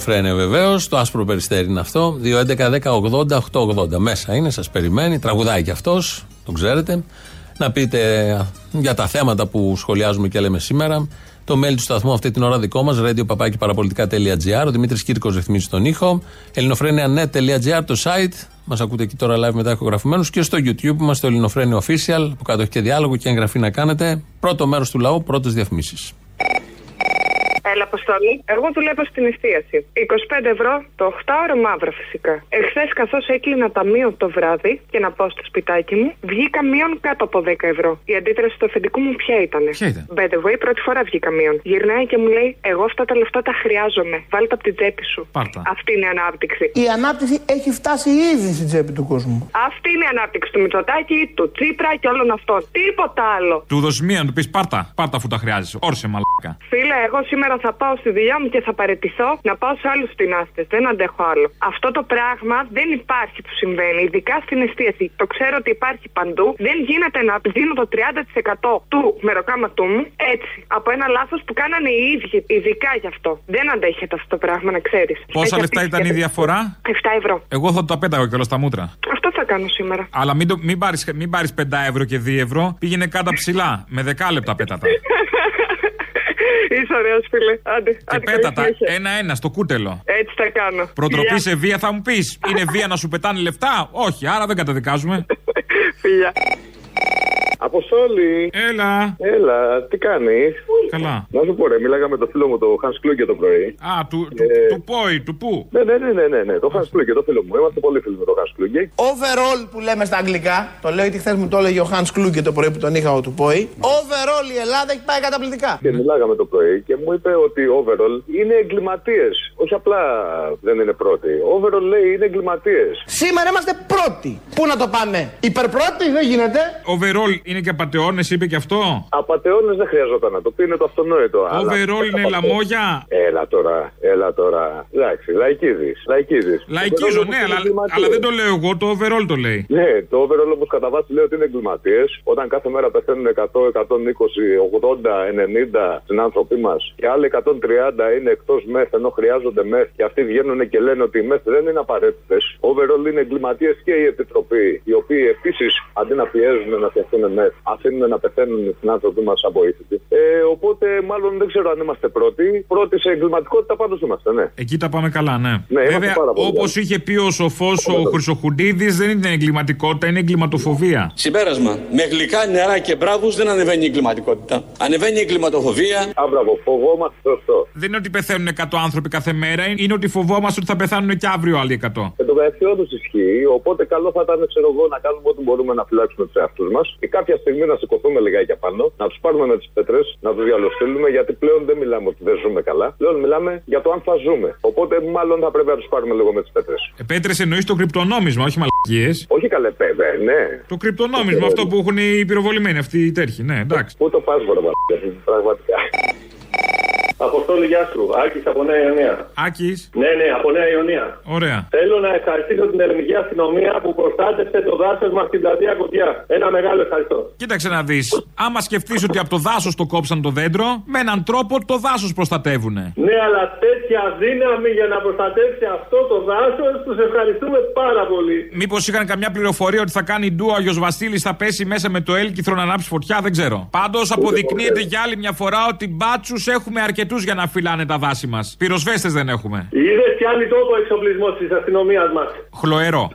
Εδώ Ελληνοφρένια βεβαίως. Το άσπρο περιστέρι είναι αυτό. 2.11.10.80.880. Μέσα είναι, σας περιμένει. Τραγουδάει κι αυτός. Το ξέρετε. Να πείτε για τα θέματα που σχολιάζουμε και λέμε σήμερα. Το mail του σταθμού αυτή την ώρα δικό μας, radio.parapolitica.gr. Ο Δημήτρης Κύρκος ρυθμίζει τον ήχο. ελληνοφρένια.net.gr το site. Μας ακούτε εκεί τώρα live μετά ηχογραφημένους. Και στο YouTube είμαστε το Ελληνοφρένια Official. Που κάτω έχει και διάλογο και εγγραφή να κάνετε. Πρώτο μέρος του λαού, πρώτες διαφημίσεις. Έλα, Αποστόλη. Εγώ δουλεύω στην εστίαση. 25 ευρώ το 8ωρο μαύρο φυσικά. Εχθές, καθώς έκλεινα ταμείο το βράδυ και να πάω στο σπιτάκι μου, βγήκα μείον κάτω από 10 ευρώ. Η αντίδραση του αφεντικού μου ποια ήταν. Ποια ήταν; By the way, πρώτη φορά βγήκα μείον. Γυρνάει και μου λέει: Εγώ αυτά τα λεφτά τα χρειάζομαι. Βάλτε τα από την τσέπη σου. Πάρτα. Αυτή είναι η ανάπτυξη. Η ανάπτυξη έχει φτάσει ήδη στην τσέπη του κόσμου. Αυτή είναι η ανάπτυξη του Μητσοτάκη, του Τσίπρα και όλων αυτών. Τίποτα άλλο. Του δώσει μία να του πεις πάρτα. Πάρτα αφού τα χρειάζεσαι. Όρσε μαλάκα. Φίλε, εγώ σήμερα θα πάω στη δουλειά μου και θα παρετηθώ να πάω σε άλλους τεινάστε. Δεν αντέχω άλλο. Αυτό το πράγμα δεν υπάρχει που συμβαίνει, ειδικά στην εστίαση. Το ξέρω ότι υπάρχει παντού. Δεν γίνεται να δίνω το 30% του μεροκάματού μου έτσι. Από ένα λάθος που κάνανε οι ίδιοι, ειδικά γι' αυτό. Δεν αντέχεται αυτό το πράγμα, να ξέρεις. Πόσα λεφτά ήταν η διαφορά; 7 ευρώ. Εγώ θα το πέταγα κιόλας στα μούτρα. Αυτό θα κάνω σήμερα. Αλλά μην, το, μην πάρει μην πάρεις 5 ευρώ και 2 ευρώ. Πήγαινε κάτω ψηλά. Με 10 λεπτά πέτατα. Είσαι ωραίος, φίλε. Άντε, Και άντε, πέτατα καλή συνέχεια. ένα-ένα στο κούτελο. Έτσι θα κάνω. Προτροπή Φιλιά. σε βία θα μου πεις. Είναι βία να σου πετάνε λεφτά; Όχι, άρα δεν καταδικάζουμε. Φιλιά. Αποστόλη. Έλα. Έλα, τι κάνεις; Καλά. Να σου πω, ρε, μίλαγα με το φίλο μου, το Hans Kluge το πρωί. Α, του, του, Ε, του πόη, του πού; Ναι, ναι, ναι, ναι, ναι, ναι, το Hans Kluge, το φίλο μου. Είμαστε πολύ φίλοι με το Hans Kluge. Overall που λέμε στα αγγλικά, το λέω γιατί χθες μου το έλεγε ο Hans Kluge το πρωί που τον είχα ο του Πόη. Overall η Ελλάδα έχει πάει καταπληκτικά. Και μιλάγαμε το πρωί και μου είπε ότι overall είναι εγκληματίες. Όχι απλά δεν είναι πρώτοι. Overall λέει είναι εγκληματίες. Σήμερα είμαστε πρώτοι. Πού να το πάμε, υπερπρώτη δεν γίνεται. Overall είναι και απαταιώνες, είπε και αυτό; Απαταιώνες δεν χρειαζόταν να το πει, είναι το αυτονόητο. αλλά- Overall είναι λαμόγια; Έλα τώρα, έλα τώρα. Εντάξει, λαϊκίδη. Λαϊκίδη. Λαϊκίζω, ναι, αλλά, αλλά δεν το λέω εγώ, το overall το λέει. Ναι, το overall όμω κατά βάση λέει ότι είναι εγκληματίες. Όταν κάθε μέρα πεθαίνουν 100, 120, 80, 90 συνάνθρωποι μας και άλλοι 130 είναι εκτός μεθ ενώ χρειάζονται μεθ και αυτοί βγαίνουν και λένε ότι οι μεθ δεν είναι απαραίτητες. Overall είναι εγκληματίες και η Επιτροπή, οι οποίοι επίσης αντί να πιέζουν να φτιαχτούν μεθ, αφήνουν να πεθαίνουν οι συνάνθρωποι μα αβοήθητοι. Ε, οπότε μάλλον δεν ξέρω αν είμαστε πρώτοι. Πρώτοι σε εγκληματικότητα πάντως είμαστε, ναι. Εκεί τα πάμε καλά, ναι. Ναι, είμαστε Βέβαια, πάρα πολύ όπως καλά. είχε πει ο σοφός ο Χρυσοχουντίδης, δεν είναι εγκληματικότητα, είναι εγκληματοφοβία. Συμπέρασμα. Με γλυκά νερά και μπράβους δεν ανεβαίνει η εγκληματικότητα. Ανεβαίνει η εγκληματοφοβία. Α, μπράβο, φοβόμαστε σωστό. Δεν είναι ότι πεθαίνουν 100 άνθρωποι κάθε μέρα, είναι ότι φοβόμαστε ότι θα πεθάνουν και αύριο άλλοι 100. Και το μεταξύ όντω ισχύει. Οπότε καλό θα ήταν, ξέρω εγώ, να κάνουμε ό,τι μπορούμε να φυλάξουμε τους εαυτούς μας. Και κάποια στιγμή να σηκωθούμε λιγάκι απάνω, να τους πάρουμε με τις πέτρες, να τους διαλοστείλουμε, γιατί πλέον δεν μιλάμε ότι δεν ζούμε καλά. Πλέον μιλάμε για το αν θα ζούμε. Οπότε μάλλον θα πρέπει να τους πάρουμε λίγο με τις πέτρες. Επέτρε εννοείς το κρυπτονόμισμα, όχι μαλακίες. Όχι καλέ, πέδε, ναι. Το κρυπτονόμισμα, αυτό που έχουν οι πυροβολημένοι, αυτοί οι τέρχοι, ναι, εντάξει. Πού το πας, βρε μαλακίε, πραγματικά. Αποστόλη, γεια σου. Άκης από Νέα Ιωνία. Άκης. Ναι, ναι, από Νέα Ιωνία. Ωραία. Θέλω να ευχαριστήσω την ελληνική αστυνομία που προστάτευσε το δάσος μας στην πλατεία Κωτιά. Ένα μεγάλο ευχαριστώ. Κοίταξε να δεις. Άμα σκεφτείς ότι από το δάσος το κόψαν το δέντρο, με έναν τρόπο το δάσος προστατεύουνε. Ναι, αλλά τέτοια δύναμη για να προστατεύσει αυτό το δάσος, τους ευχαριστούμε πάρα πολύ. Μήπως είχαν καμιά πληροφορία ότι θα κάνει ντου ο Άγιος Βασίλης, θα πέσει μέσα με το έλκυθρο να ανάψει φωτιά, δεν ξέρω. Πάντως αποδεικνύεται για άλλη μια φορά ότι μπάτσους έχουμε αρκετού αρκετού για να φυλάνε τα δάση μας. Πυροσβέστες δεν έχουμε. Είδες πιάνει τόπο εξοπλισμός της αστυνομίας μας. Χλωερό.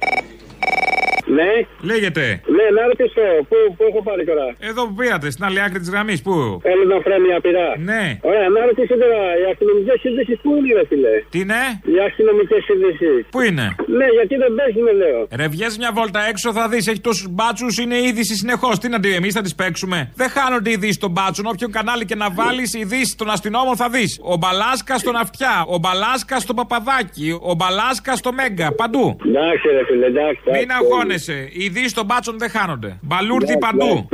Ναι. Λέγεται. Ναι, να ρωτήσω. Πού, πού έχω πάρει τώρα; Εδώ που πήρατε, στην άλλη άκρη της γραμμής. Πού; Έλληνα φρέμια πειρά. Ναι. Ωραία, να ρωτήσω τώρα. Οι αστυνομικές σύνδεσει πού είναι, ρε φιλέ. Τι είναι; Οι αστυνομικές σύνδεσει. Πού είναι; Ναι, γιατί δεν παίζουμε, λέω. Ρε, βγες μια βόλτα έξω, θα δεις. Έχει τόσους μπάτσους, είναι είδηση συνεχώς. Τι να τι, εμείς θα τις παίξουμε; Δεν χάνονται ειδήσεις των μπάτσων. Όποιο κανάλι και να βάλεις ειδήσεις των αστυνόμων θα δεις. Ο Μπαλάσκα στον Αυτιά, ο Μπαλάσκα στο Παπαδάκι, ο Μπαλάσκα στο Μέγκα. Παντού. Εντάξει, ρε φίλε, εντάξει. Μην αγχώνεσαι. Οι Ειδήσει των μπάτσων δεν χάνονται. Μπαλούρδι παντού.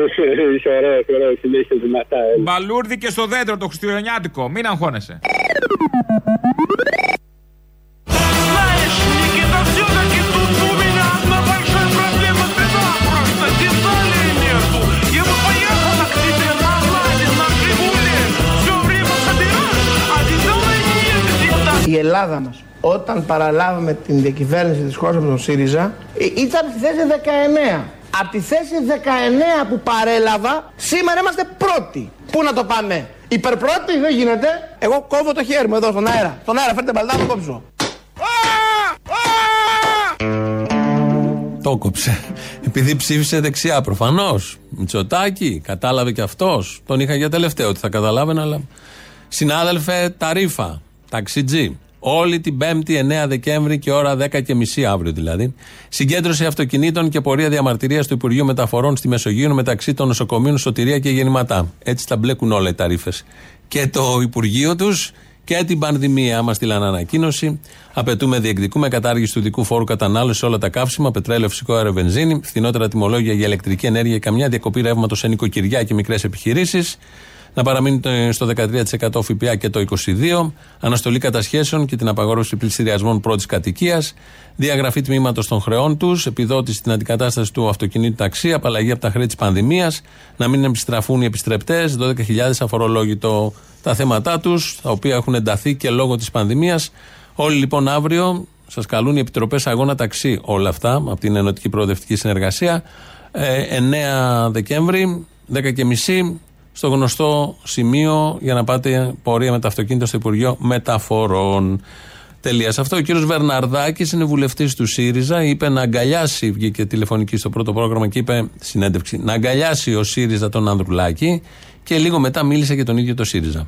Μπαλούρδι και στο δέντρο το χριστουγεννιάτικο. Μην αγχώνεσαι. Η Ελλάδα μας όταν παραλάβαμε την διακυβέρνηση της χώρας από τον ΣΥΡΙΖΑ, ε, ήταν στη θέση 19. Από τη θέση 19 που παρέλαβα, σήμερα είμαστε πρώτοι. Πού να το πάμε, υπερπρώτη, δεν γίνεται. Εγώ κόβω το χέρι μου εδώ στον αέρα. Στον αέρα, φέρτε μπαλτά, το κόψω. Το κόψε. Επειδή ψήφισε δεξιά προφανώς. Μητσοτάκι, κατάλαβε και αυτός. Τον είχα για τελευταίο ότι θα καταλάβαινε, αλλά. Συνάδελφε, ταρήφα. Ταξιτζή. Όλη την 5η 9 Δεκέμβρη και ώρα 10 και μισή αύριο δηλαδή. Συγκέντρωση αυτοκινήτων και πορεία διαμαρτυρίας του Υπουργείου Μεταφορών στη Μεσογείο μεταξύ των νοσοκομείων Σωτηρία και Γεννηματά. Έτσι τα μπλέκουν όλα οι ταρήφε. Και το Υπουργείο τους και την πανδημία. Μας στείλαν ανακοίνωση. Απαιτούμε, διεκδικούμε κατάργηση του δικού φόρου κατανάλωσης σε όλα τα καύσιμα, πετρέλαιο, φυσικό αέριο, βενζίνη, φθηνότερα τιμολόγια για ηλεκτρική ενέργεια, καμιά διακοπή ρεύματος σε νοικοκυριά και μικρές επιχειρήσεις. Να παραμείνει το- στο 13% ΦΠΑ και το 22%. Αναστολή κατασχέσεων και την απαγόρευση πληστηριασμών πρώτης κατοικίας. Διαγραφή τμήματος των χρεών τους. Επιδότηση στην αντικατάσταση του αυτοκινήτου ταξί. Απαλλαγή από τα χρέη της πανδημίας. Να μην επιστραφούν οι επιστρεπτές. 12.000 αφορολόγητο τα θέματα τους, τα οποία έχουν ενταθεί και λόγω της πανδημίας. Όλοι λοιπόν αύριο σας καλούν οι επιτροπές αγώνα ταξί. Όλα αυτά από την Ενωτική Προοδευτική Συνεργασία. Ε, 9 Δεκέμβρη, 10 και μισή, στο γνωστό σημείο για να πάτε πορεία με το αυτοκίνητο στο Υπουργείο Μεταφορών. Τελεία. Σε αυτό ο κύριος Βερναρδάκης είναι βουλευτής του ΣΥΡΙΖΑ. Είπε να αγκαλιάσει, βγήκε τηλεφωνική στο πρώτο πρόγραμμα και είπε συνέντευξη, να αγκαλιάσει ο ΣΥΡΙΖΑ τον Ανδρουλάκη και λίγο μετά μίλησε και τον ίδιο το ΣΥΡΙΖΑ.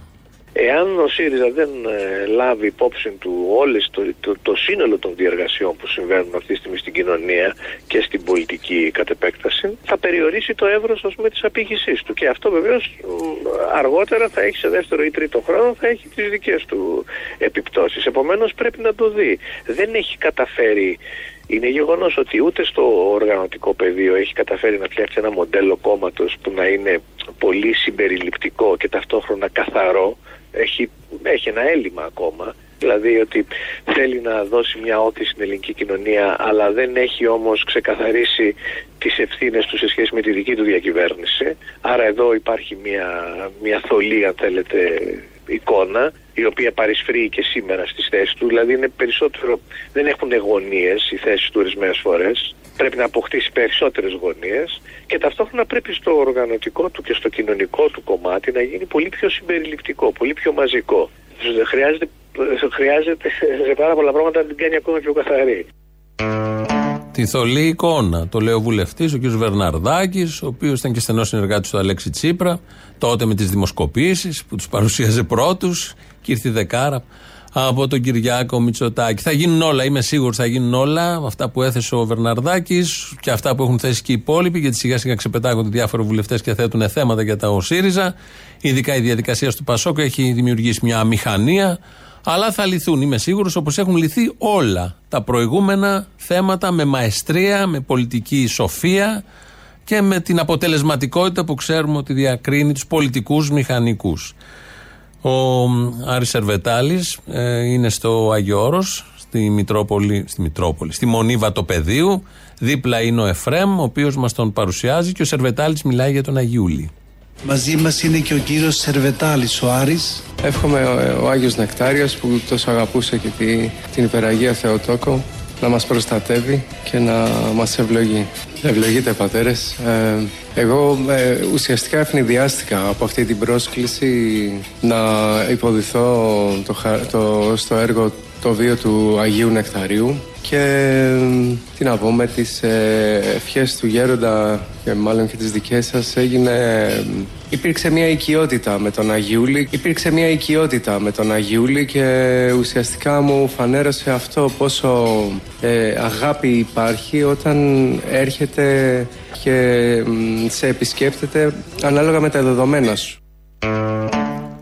Εάν ο ΣΥΡΙΖΑ δεν ε, λάβει υπόψη του όλες το, το, το σύνολο των διεργασιών που συμβαίνουν αυτή τη στιγμή στην κοινωνία και στην πολιτική κατ' επέκταση, θα περιορίσει το εύρος ας πούμε, της απήχησής του. Και αυτό βεβαίως μ, αργότερα θα έχει σε δεύτερο ή τρίτο χρόνο θα έχει τις δικές του επιπτώσεις. Επομένως πρέπει να το δει. Δεν έχει καταφέρει είναι γεγονός ότι ούτε στο οργανωτικό πεδίο έχει καταφέρει να φτιάξει ένα μοντέλο κόμματος που να είναι πολύ συμπεριληπτικό και ταυτόχρονα καθαρό. Έχει, έχει ένα έλλειμμα ακόμα. Δηλαδή ότι θέλει να δώσει μια όθηση στην ελληνική κοινωνία, αλλά δεν έχει όμως ξεκαθαρίσει τις ευθύνες του σε σχέση με τη δική του διακυβέρνηση. Άρα εδώ υπάρχει μια, μια θολή, αν θέλετε, εικόνα, η οποία παρισφρεί και σήμερα στις θέσεις του. Δηλαδή είναι περισσότερο, δεν έχουν γωνίες οι θέσεις του ορισμένες φορές. Πρέπει να αποκτήσει περισσότερες γωνίες και ταυτόχρονα πρέπει στο οργανωτικό του και στο κοινωνικό του κομμάτι να γίνει πολύ πιο συμπεριληπτικό, πολύ πιο μαζικό. Χρειάζεται, χρειάζεται σε πάρα πολλά πράγματα να την κάνει ακόμα πιο καθαρή. Τη θολή εικόνα. Το λέει ο βουλευτής, ο κ. Βερναρδάκης, ο οποίος ήταν και στενός συνεργάτης του Αλέξη Τσίπρα, τότε με τις δημοσκοπήσεις που τους παρουσίαζε πρώτους και ήρθε η δεκάρα από τον Κυριάκο Μητσοτάκη. Θα γίνουν όλα, είμαι σίγουρος θα γίνουν όλα. Αυτά που έθεσε ο Βερναρδάκης και αυτά που έχουν θέσει και οι υπόλοιποι, γιατί σιγά σιγά ξεπετάγονται διάφοροι βουλευτές και θέτουν θέματα για τα ΟΣΥΡΙΖΑ. Ειδικά η διαδικασία του Πασόκ έχει δημιουργήσει μια μηχανία. Αλλά θα λυθούν, είμαι σίγουρος, όπως έχουν λυθεί όλα τα προηγούμενα θέματα με μαεστρία, με πολιτική σοφία και με την αποτελεσματικότητα που ξέρουμε ότι διακρίνει τους πολιτικούς μηχανικούς. Ο Άρης Σερβετάλης ε, είναι στο Άγιο Όρος, στη Μητρόπολη, στη Μητρόπολη, στη Μονή Βατοπεδίου. Δίπλα είναι ο Εφρέμ, ο οποίος μας τον παρουσιάζει και ο Σερβετάλης μιλάει για τον Αγιούλη. Μαζί μας είναι και ο κύριος Σερβετάλης, ο Άρης. Εύχομαι ο, ο Άγιος Νεκτάριος που τόσο αγαπούσε και τη, την υπεραγία Θεοτόκο να μας προστατεύει και να μας ευλογεί. Ευλογείτε πατέρες. Ε, εγώ ε, ουσιαστικά ευνηδιάστηκα από αυτή την πρόσκληση να υποδηθώ το, χα- το, στο έργο το βίο του Αγίου Νεκταρίου και ε, τι να πω με τις ε, ευχές του γέροντα και μάλλον και τις δικές σας έγινε ε, υπήρξε μια οικειότητα με τον Αγιούλη υπήρξε μια οικειότητα με τον Αγιούλη και ουσιαστικά μου φανέρωσε αυτό πόσο ε, αγάπη υπάρχει όταν έρχεται και μ, σε επισκέπτεται ανάλογα με τα δεδομένα σου.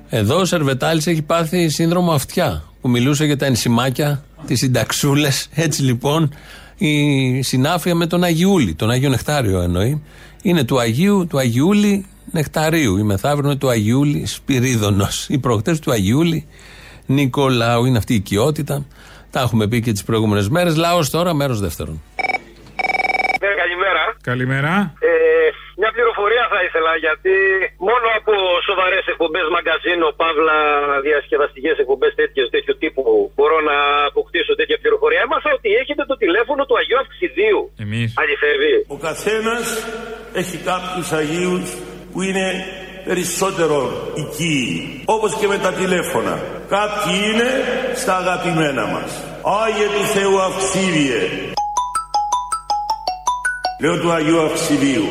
Εδώ ο Σερβετάλης έχει πάθει σύνδρομο αυτιά που μιλούσε για τα ενσημάκια, τις συνταξούλες. Έτσι λοιπόν η συνάφεια με τον Αγιούλη, τον Αγίο Νεκτάριο εννοεί, είναι του Αγίου, του Αγιούλη Νεκταρίου. Η μεθαύριο είναι του Αγιούλη Σπυρίδωνος. Οι προχτές του Αγιούλη Νικολάου είναι αυτή η οικειότητα. Τα έχουμε πει και τις προηγούμενες μέρες. Λαός τώρα, μέρος δεύτερον. Ναι, καλημέρα. Καλημέρα. Ε, μια πληροφορία θα ήθελα γιατί μόνο από σοβαρές εκπομπές μαγκαζίνο, παύλα διασκεδαστικές εκπομπές τέτοιου τύπου μπορώ να αποκτήσω τέτοια πληροφορία. Έμαθα ότι έχετε το τηλέφωνο του Αγίου Αυξηδίου. Εμείς. Αληθεύει. Ο καθένας έχει κάποιους Αγίους που είναι περισσότερο οικοί, όπως και με τα τηλέφωνα. Κάποιοι είναι στα αγαπημένα μας. Άγιε του Θεού Αυξήριε. Λέω του Αγίου Αυξηρίου.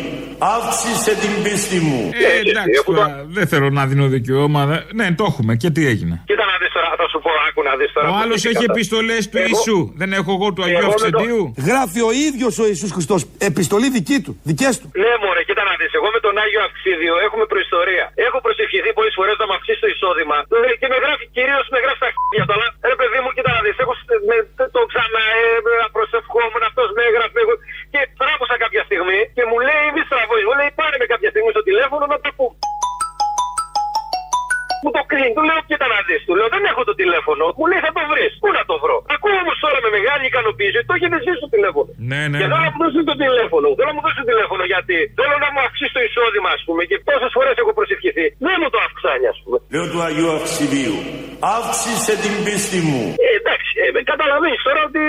Αύξησε την πίστη μου. Ε, εντάξει, τώρα, δεν θέλω να δίνω δικαιώματα. Ναι, το έχουμε. Και τι έγινε; Κοίτα να δεις τώρα, θα σου πω, άκου να δεις τώρα. Ο πώς άλλος έχει έχει κατα- επιστολές του Εγώ- Ιησού. Δεν έχω εγώ του Αγίου Εγώ με το- Αυξεντίου. Γράφει ο ίδιος ο Ιησούς Χριστός επιστολή δική του, δικές του. Ναι, μωρέ, κοίτα να δεις, Εγώ με τον Άγιο Αυξίδιο έχουμε προϊστορία. Έχω προσευχηθεί πολλές φορές να μου αυξήσει το εισόδημα. Ε, Και με γράφει, κυρίως με γράφει τα χέρια του. Αλλά ρε παιδί μου, κοίτα να δεις, Έχω σ- με, το ξανά ε, με, προσευχόμουν, αυτός με έγραφε. Εγώ, και τράβουσα κάποια στιγμή και μου λέει, μη στραβώσει, μου λέει, πάρε με κάποια στιγμή στο τηλέφωνο να τα πούμε. Μου το κλείνει, του λέω κοίτα να δεις, του λέω δεν έχω το τηλέφωνο, μου λέει θα το βρεις, πού να το βρω; Ακούω όμως τώρα με μεγάλη ικανοποίηση, το έχετε εσείς στο τηλέφωνο. Ναι, ναι. Και θέλω να μου δώσει το τηλέφωνο. Θέλω να μου δώσει το τηλέφωνο γιατί θέλω να μου αυξήσει το εισόδημα, ας πούμε. Και πόσες φορές έχω προσευχηθεί. Δεν μου το αυξάνει, ας πούμε. Λέω του Αγίου Αυξηρίου. Αύξησε την πίστη μου. Ε, εντάξει, ε, καταλαβαίνεις τώρα ότι.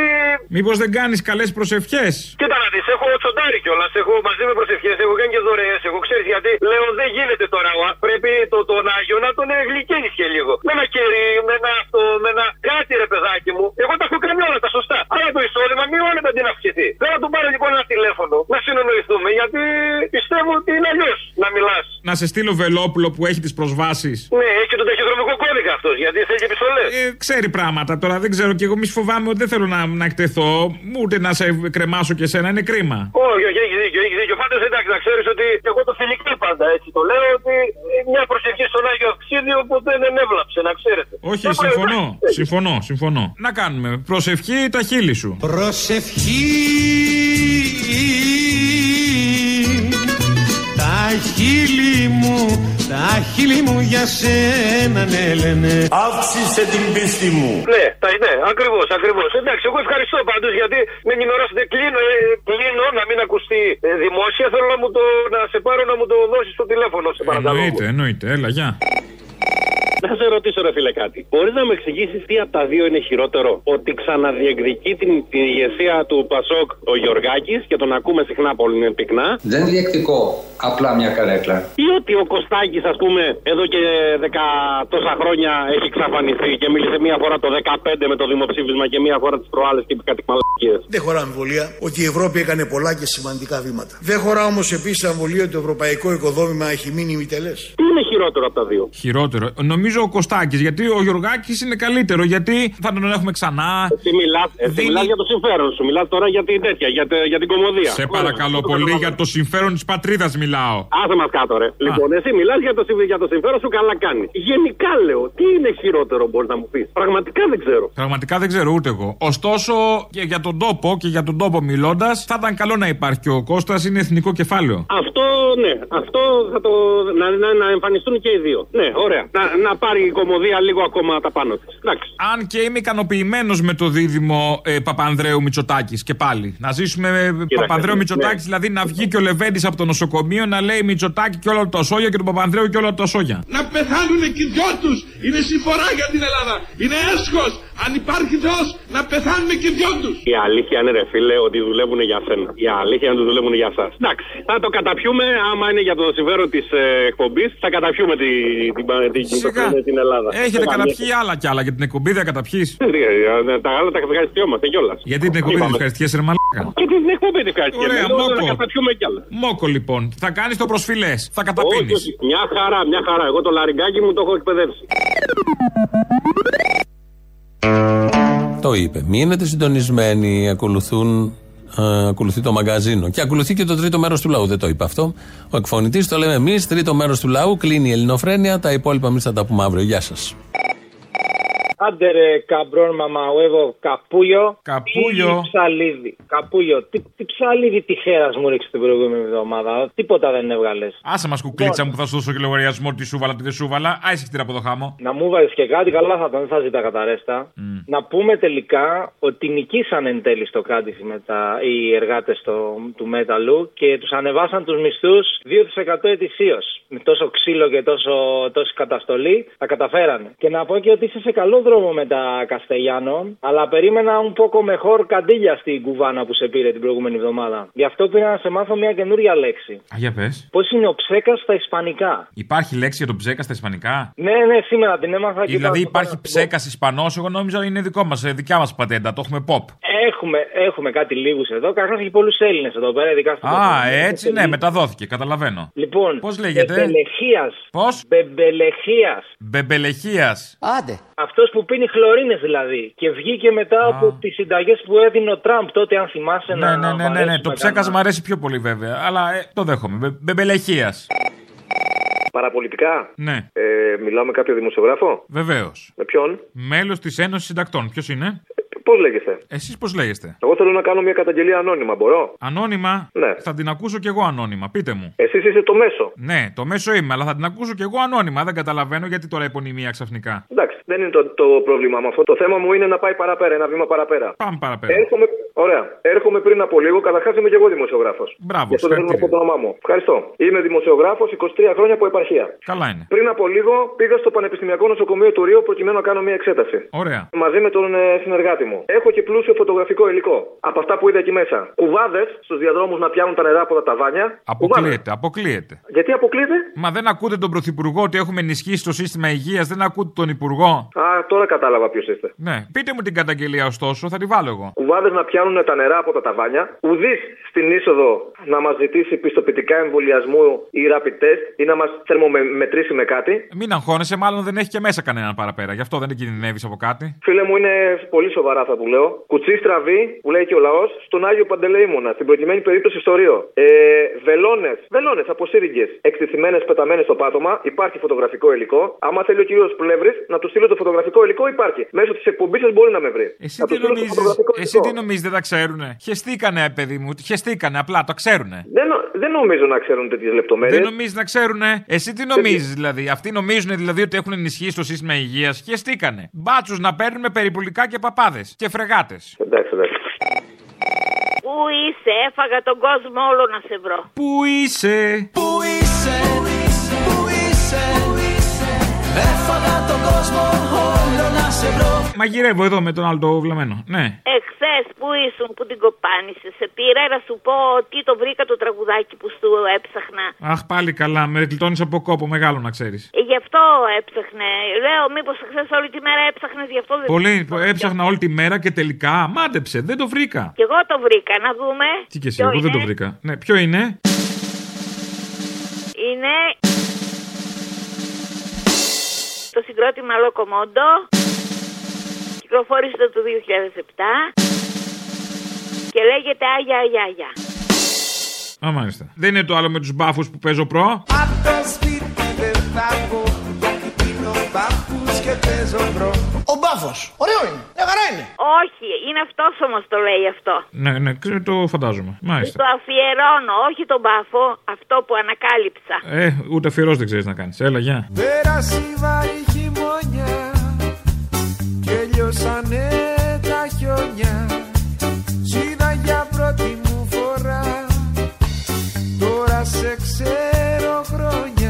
Μήπως δεν κάνεις καλές προσευχές; Κοίτα να δεις, έχω τσοντάρει κιόλας. Έχω μαζί με προσευχές, έχω κάνει και δωρεές. Εγώ ξέρεις γιατί λέω δεν γίνεται τώρα. ο, Πρέπει το, τον Άγιο να τον γλυκαίνει και λίγο. Με ένα κερί, με ένα αυτό, με ένα κάτι ρε παιδάκι μου. Εγώ τα έχω κάνει όλα τα σωστά. Αλλά το εισόδημα μειώνεται αντί να αυξηθεί. Θέλω να του πάρω λοιπόν ένα τηλέφωνο, να συνεννοηθούμε γιατί πιστεύω ότι είναι αλλιώς να μιλάς. Να σε στείλω Βελόπουλο που έχει τις προσβάσεις. Ναι, έχει και τον ταχυδρομικό κώδικα αυτός γιατί θέλει επιστολές. Ε, ξέρει πράγματα τώρα, δεν ξέρω και εγώ μη φοβάμαι ότι δεν θέλω να, να εκτεθώ, ούτε να σε κρεμάσω και εσένα, είναι κρίμα. Όχι, όχι, έχει δίκιο, έχει δίκιο. Πάντω εντάξει, να ξέρεις ότι εγώ το φιλικό πάντα έτσι το λέω ότι μια προσευχή στον Άγιο Αυξίδιο ποτέ δεν έβλαψε, να ξέρετε. Όχι, Δεν μπορεί- συμφωνώ, συμφωνώ, συμφωνώ. Να κάνουμε. Προσευχή τα χείλη σου; Τα χείλη μου, τα χείλη μου για σένα ναι λένε Αύξησε την πίστη μου. Ναι, τα, ναι, ακριβώς, ακριβώς. Εντάξει, εγώ ευχαριστώ πάντως γιατί με ενημερώσετε. Κλείνω, ε, κλείνω να μην ακουστεί ε, δημόσια. Θέλω να, μου το, να σε πάρω να μου το δώσεις στο τηλέφωνο, σε παρακαλώ. Εννοείται, εννοείται. Έλα, γεια. Να σε ρωτήσω, ρε φίλε, κάτι. Μπορείς να μου εξηγήσεις τι από τα δύο είναι χειρότερο; Ότι ξαναδιεκδικεί την, την ηγεσία του Πασόκ ο Γιωργάκης και τον ακούμε συχνά πολύ πυκνά; Δεν διεκδικώ απλά μια καρέκλα. Ή ότι ο Κωστάκης, ας πούμε, εδώ και δεκα τόσα χρόνια έχει εξαφανιστεί και μίλησε μία φορά το 15 με το δημοψήφισμα και μία φορά τις προάλλες και είπε κάτι μαλακίες. Δεν χωρά αμφιβολία ότι η Ευρώπη έκανε πολλά και σημαντικά βήματα. Δεν χωρά όμως επίσης αμφιβολία ότι το ευρωπαϊκό οικοδόμημα έχει μείνει μητελέ. Τι είναι χειρότερο από τα δύο; Χειρότερο. Νομίζω ο Κωστάκης, γιατί ο Γιωργάκης είναι καλύτερο, γιατί θα τον έχουμε ξανά. Εσύ μιλάς Δίνει- μιλάς για το συμφέρον σου, μιλάς τώρα για την τέτοια, για, τε- για την κομμωδία. Σε παρακαλώ πολύ, για το συμφέρον της πατρίδας μιλάω. Άσε μας κάτω, ρε. Λοιπόν, εσύ μιλάς για, το συμ- για το συμφέρον σου, καλά κάνει. Γενικά λέω, τι είναι χειρότερο, μπορείς να μου πεις; Πραγματικά δεν ξέρω. Πραγματικά δεν ξέρω ούτε εγώ. Ωστόσο, και για τον τόπο και για τον τόπο μιλώντας, θα ήταν καλό να υπάρχει και ο Κώστας, είναι εθνικό κεφάλαιο. Αυτό, ναι, αυτό θα το. να, να, να εμφανιστούν και οι δύο. Ναι, ωραία. Να, να πάρει η κομμωδία λίγο ακόμα τα πάνω της. Εντάξει. Αν και είμαι ικανοποιημένος με το δίδυμο ε, Παπανδρέου Μητσοτάκης και πάλι. Να ζήσουμε με Παπανδρέου Μητσοτάκης, ναι. δηλαδή να βγει και ο Λεβέντης από το νοσοκομείο να λέει Μητσοτάκη και όλα τα ασόγια και τον Παπανδρέου και όλα τα ασόγια. Να πεθάνουν και οι δυο τους Είναι συμφορά για την Ελλάδα Είναι έσχος Αν υπάρχει Θεός, να πεθάνουμε και δυο τους. Η αλήθεια είναι, ρε φίλε, ότι δουλεύουν για σένα. Η αλήθεια είναι ότι δουλεύουν για εσά. Εντάξει. Θα το καταπιούμε, άμα είναι για το συμφέρον της ε, εκπομπής, θα καταπιούμε τη, την, την, την, Σιγά. την, την Ελλάδα. Έχετε Δεν καταπιεί άλλα κι άλλα για την εκπομπή, δεν καταπιείς. θα- Τα άλλα τα ευχαριστιόμαστε κιόλας. Γιατί την εκπομπή δεν ευχαριστιέσαι, ρε μαλάκα; Και την εκπομπή την ευχαριστιόμαστε. Ωραία, Εδώ Θα μόκο. καταπιούμε κι άλλα. Μόκο λοιπόν. Θα κάνεις το προσφυλές. Θα καταπίνεις. Όχι, όχι. Μια χαρά, μια χαρά. Εγώ το λαριγκάκι μου το έχω εκπαιδεύσει. Το είπε. Μείνετε συντονισμένοι. Ακολουθούν, ε, ακολουθεί το μαγκαζίνο. Και ακολουθεί και το τρίτο μέρος του λαού. Δεν το είπε αυτό. Ο εκφωνητής το λέμε εμείς. Τρίτο μέρος του λαού. Κλείνει η ελληνοφρένεια. Τα υπόλοιπα εμείς θα τα πούμε αύριο. Γεια σας. Άντε ρε καμπρόν μαμαουέβο καπούλιο. Καπούλιο. Ή ψαλίδι. Καπούλιο. Τι, τι ψαλίδι τυχαία μου ρίξει την προηγούμενη εβδομάδα. Τίποτα δεν έβγαλες. Άσε μας κουκλίτσα μου που θα σου δώσω και λογαριασμό τι σούβαλα, τι δεν σούβαλα. Άσε την από το χάμο. Να μου βάζει και κάτι, καλά θα ήταν, δεν θα ζητά τα ρέστα. Να πούμε τελικά ότι νικήσαν εν τέλει στο Κάντιφι με τα, οι εργάτες του Μέταλλου και τους ανεβάσαν τους μισθούς 2% ετησίως. Με τόσο ξύλο και τόσο, τόση καταστολή τα καταφέρανε. Και να πω και ότι είσαι σε καλό δρόμο με τα Καστελιάνο, αλλά περίμενα un poco mejor καντήλια στην κουβάνα που σε πήρε την προηγούμενη εβδομάδα. Γι' αυτό πήρα να σε μάθω μια καινούρια λέξη. Α, για πες. Πώς είναι ο ψέκας στα Ισπανικά; Υπάρχει λέξη για τον ψέκα στα Ισπανικά; Ναι, ναι, σήμερα την έμαθα και Δηλαδή ήταν- υπάρχει ψέκας Ισπανός, εγώ νόμιζα είναι δικό μας, δικιά μας πατέντα. Το έχουμε pop. Έχουμε, έχουμε κάτι λίγους εδώ. Καταρχά έχει πολλούς Έλληνες εδώ πέρα, ειδικά στην Α, Πορτογαλία. έτσι ναι, μεταδόθηκε, καταλαβαίνω. Λοιπόν, Πώς λέγεται; Μπεμπελεχίας. Πώς; Μπεμπελεχίας. Μπεμπελεχίας. Άντε. Αυτός που πίνει χλωρίνες δηλαδή. Και βγήκε μετά από τις συνταγές που έδινε ο Τραμπ τότε, αν θυμάσαι Ναι, να. ναι, ναι, ναι, ναι. Το ψέκας μου αρέσει πιο πολύ βέβαια. Αλλά ε, το δέχομαι. Μπε- Μπεμπελεχίας. Παραπολιτικά; Ναι, Ε, μιλάω με κάποιο δημοσιογράφο; βεβαίως. Με ποιον; Μέλος της Ένωσης Συντακτών. Ποιος είναι; Πώς λέγεστε; Εσείς πώς λέγεστε; Εγώ θέλω να κάνω μια καταγγελία ανώνυμα, μπορώ; Ανώνυμα; Ναι. Θα την ακούσω κι εγώ ανώνυμα. Πείτε μου. Εσείς είστε το μέσο. Ναι, το μέσο είμαι, αλλά θα την ακούσω κι εγώ ανώνυμα. Δεν καταλαβαίνω γιατί τώρα υπονημία ξαφνικά. Εντάξει, δεν είναι το, το πρόβλημα με αυτό. Το θέμα μου είναι να πάει παραπέρα, ένα βήμα παραπέρα. Πάμε παραπέρα. Έρχομαι, ωραία. Έρχομαι πριν από λίγο. Καταρχάς είμαι και εγώ δημοσιογράφος. Μπράβο, Γι' αυτό δεν θέλω να πω συγχαρητήρια. το όνομά μου. Ευχαριστώ. Είμαι δημοσιογράφος 23 χρόνια από επαρχία. Καλά είναι. Πριν από λίγο πήγα στο Πανεπιστημιακό Νοσοκομείο του Ρίου προκειμένου να κάνω μια εξέταση. Ωραία. Μαζί με τον ε, συνεργάτη μου. Έχω και πλούσιο φωτογραφικό υλικό. Από αυτά που είδα εκεί μέσα. Κουβάδες στους διαδρόμους να πιάνουν τα νερά από τα ταβάνια. Κουβάδες. Αποκλείεται, αποκλείεται. Γιατί αποκλείεται; Μα δεν ακούτε τον Πρωθυπουργό ότι έχουμε ενισχύσει το σύστημα υγείας, δεν ακούτε τον Υπουργό; Α, τώρα κατάλαβα ποιος είστε. Ναι, πείτε μου την καταγγελία ωστόσο, θα τη βάλω εγώ. Κουβάδες να πιάνουν τα νερά από τα ταβάνια. Ουδής στην είσοδο να μας ζητήσει πιστοποιητικά εμβολιασμού ή rapid test ή να μας θερμομετρήσει με κάτι. Μην αγχώνεσαι, μάλλον δεν έχει και μέσα κανέναν παραπέρα. Γι' αυτό δεν κινδυνεύεις από κάτι. Φίλε μου, είναι πολύ σοβαρά θα του λέω. Κουτσί στραβή, που λέει και ο λαός, στον Άγιο Παντελεήμονα. Στην προκειμένη περίπτωση στο Ρίο. Ε, βελόνες, βελόνες από σύριγγε εκτιθυμένε πεταμένες στο πάτωμα. Υπάρχει φωτογραφικό υλικό. Άμα θέλει ο κύριος Πλεύρης να του στείλω το φωτογραφικό υλικό, υπάρχει. Μέσω της εκπομπής σας μπορεί να με βρει. Εσύ Θα του τι στείλω το νομίζεις, φωτογραφικό εσύ υλικό. τι νομίζεις δεν τα ξέρουνε; Χεστήκανε, παιδί μου, χεστήκανε, απλά το ξέρουνε. Δεν, νο- δεν νομίζω να ξέρουν τέτοιες λεπτομέρειες. Δεν νομίζεις να ξέρουνε; Εσύ τι νομίζεις δηλαδή; Αυτοί νομίζουν δηλαδή ότι έχουν ενισχύσει το σύστημα υγείας; Χεστήκανε. Μπάτσους να παίρνουν με περιπολικά και παπάδες. Και φρεγάτες. Εντάξει, εντάξει. Πού είσαι, έφαγα τον κόσμο όλο να σε βρω. Πού είσαι, Πού είσαι, πού είσαι, Έφαγα τον κόσμο όλο να σε βρω Μαγειρεύω εδώ με τον άλλο το βλαμμένο. Ναι. Εχθέ που ήσουν που την κοπάνισε, σε πήρα να σου πω ότι το βρήκα το τραγουδάκι που σου έψαχνα. Αχ, πάλι καλά. Με γλιτώνεις από κόπο μεγάλο να ξέρεις. Ε, γι' αυτό έψαχνε. Λέω, μήπως χθες όλη τη μέρα έψαχνες, γι' αυτό δεν Πολύ. Έψαχνα όλη τη μέρα και τελικά μάντεψε. Δεν το βρήκα. Κι εγώ το βρήκα, να δούμε. Τι και εσύ, Ποιο εγώ δεν το είναι; βρήκα. Ναι, ποιο είναι; Είναι. Το συγκρότημα Λοκομόντο. Κυκλοφόρησε το 2007 και λέγεται Άγια Άγια Άγια. Α, μάλιστα. Δεν είναι το άλλο με τους μπάφους που παίζω προ. Απ' το σπίτι δεν θα βγω, γιατί πίνω μπάφους και παίζω προ. Ο μπάφος. Ωραίο είναι. Μια χαρά είναι. Όχι, είναι αυτός όμως το λέει αυτό. Ναι, ναι, το φαντάζομαι. Μάλιστα. Το αφιερώνω, όχι τον μπάφο, αυτό που ανακάλυψα. Ε, ούτε αφιερό δεν ξέρεις να κάνεις. Έλα, γεια. Πέρασε η βαρύ χειμώνια και λιώσανε τα χιόνια πρώτη μου φορά. Τώρα σε ξέρω χρόνια.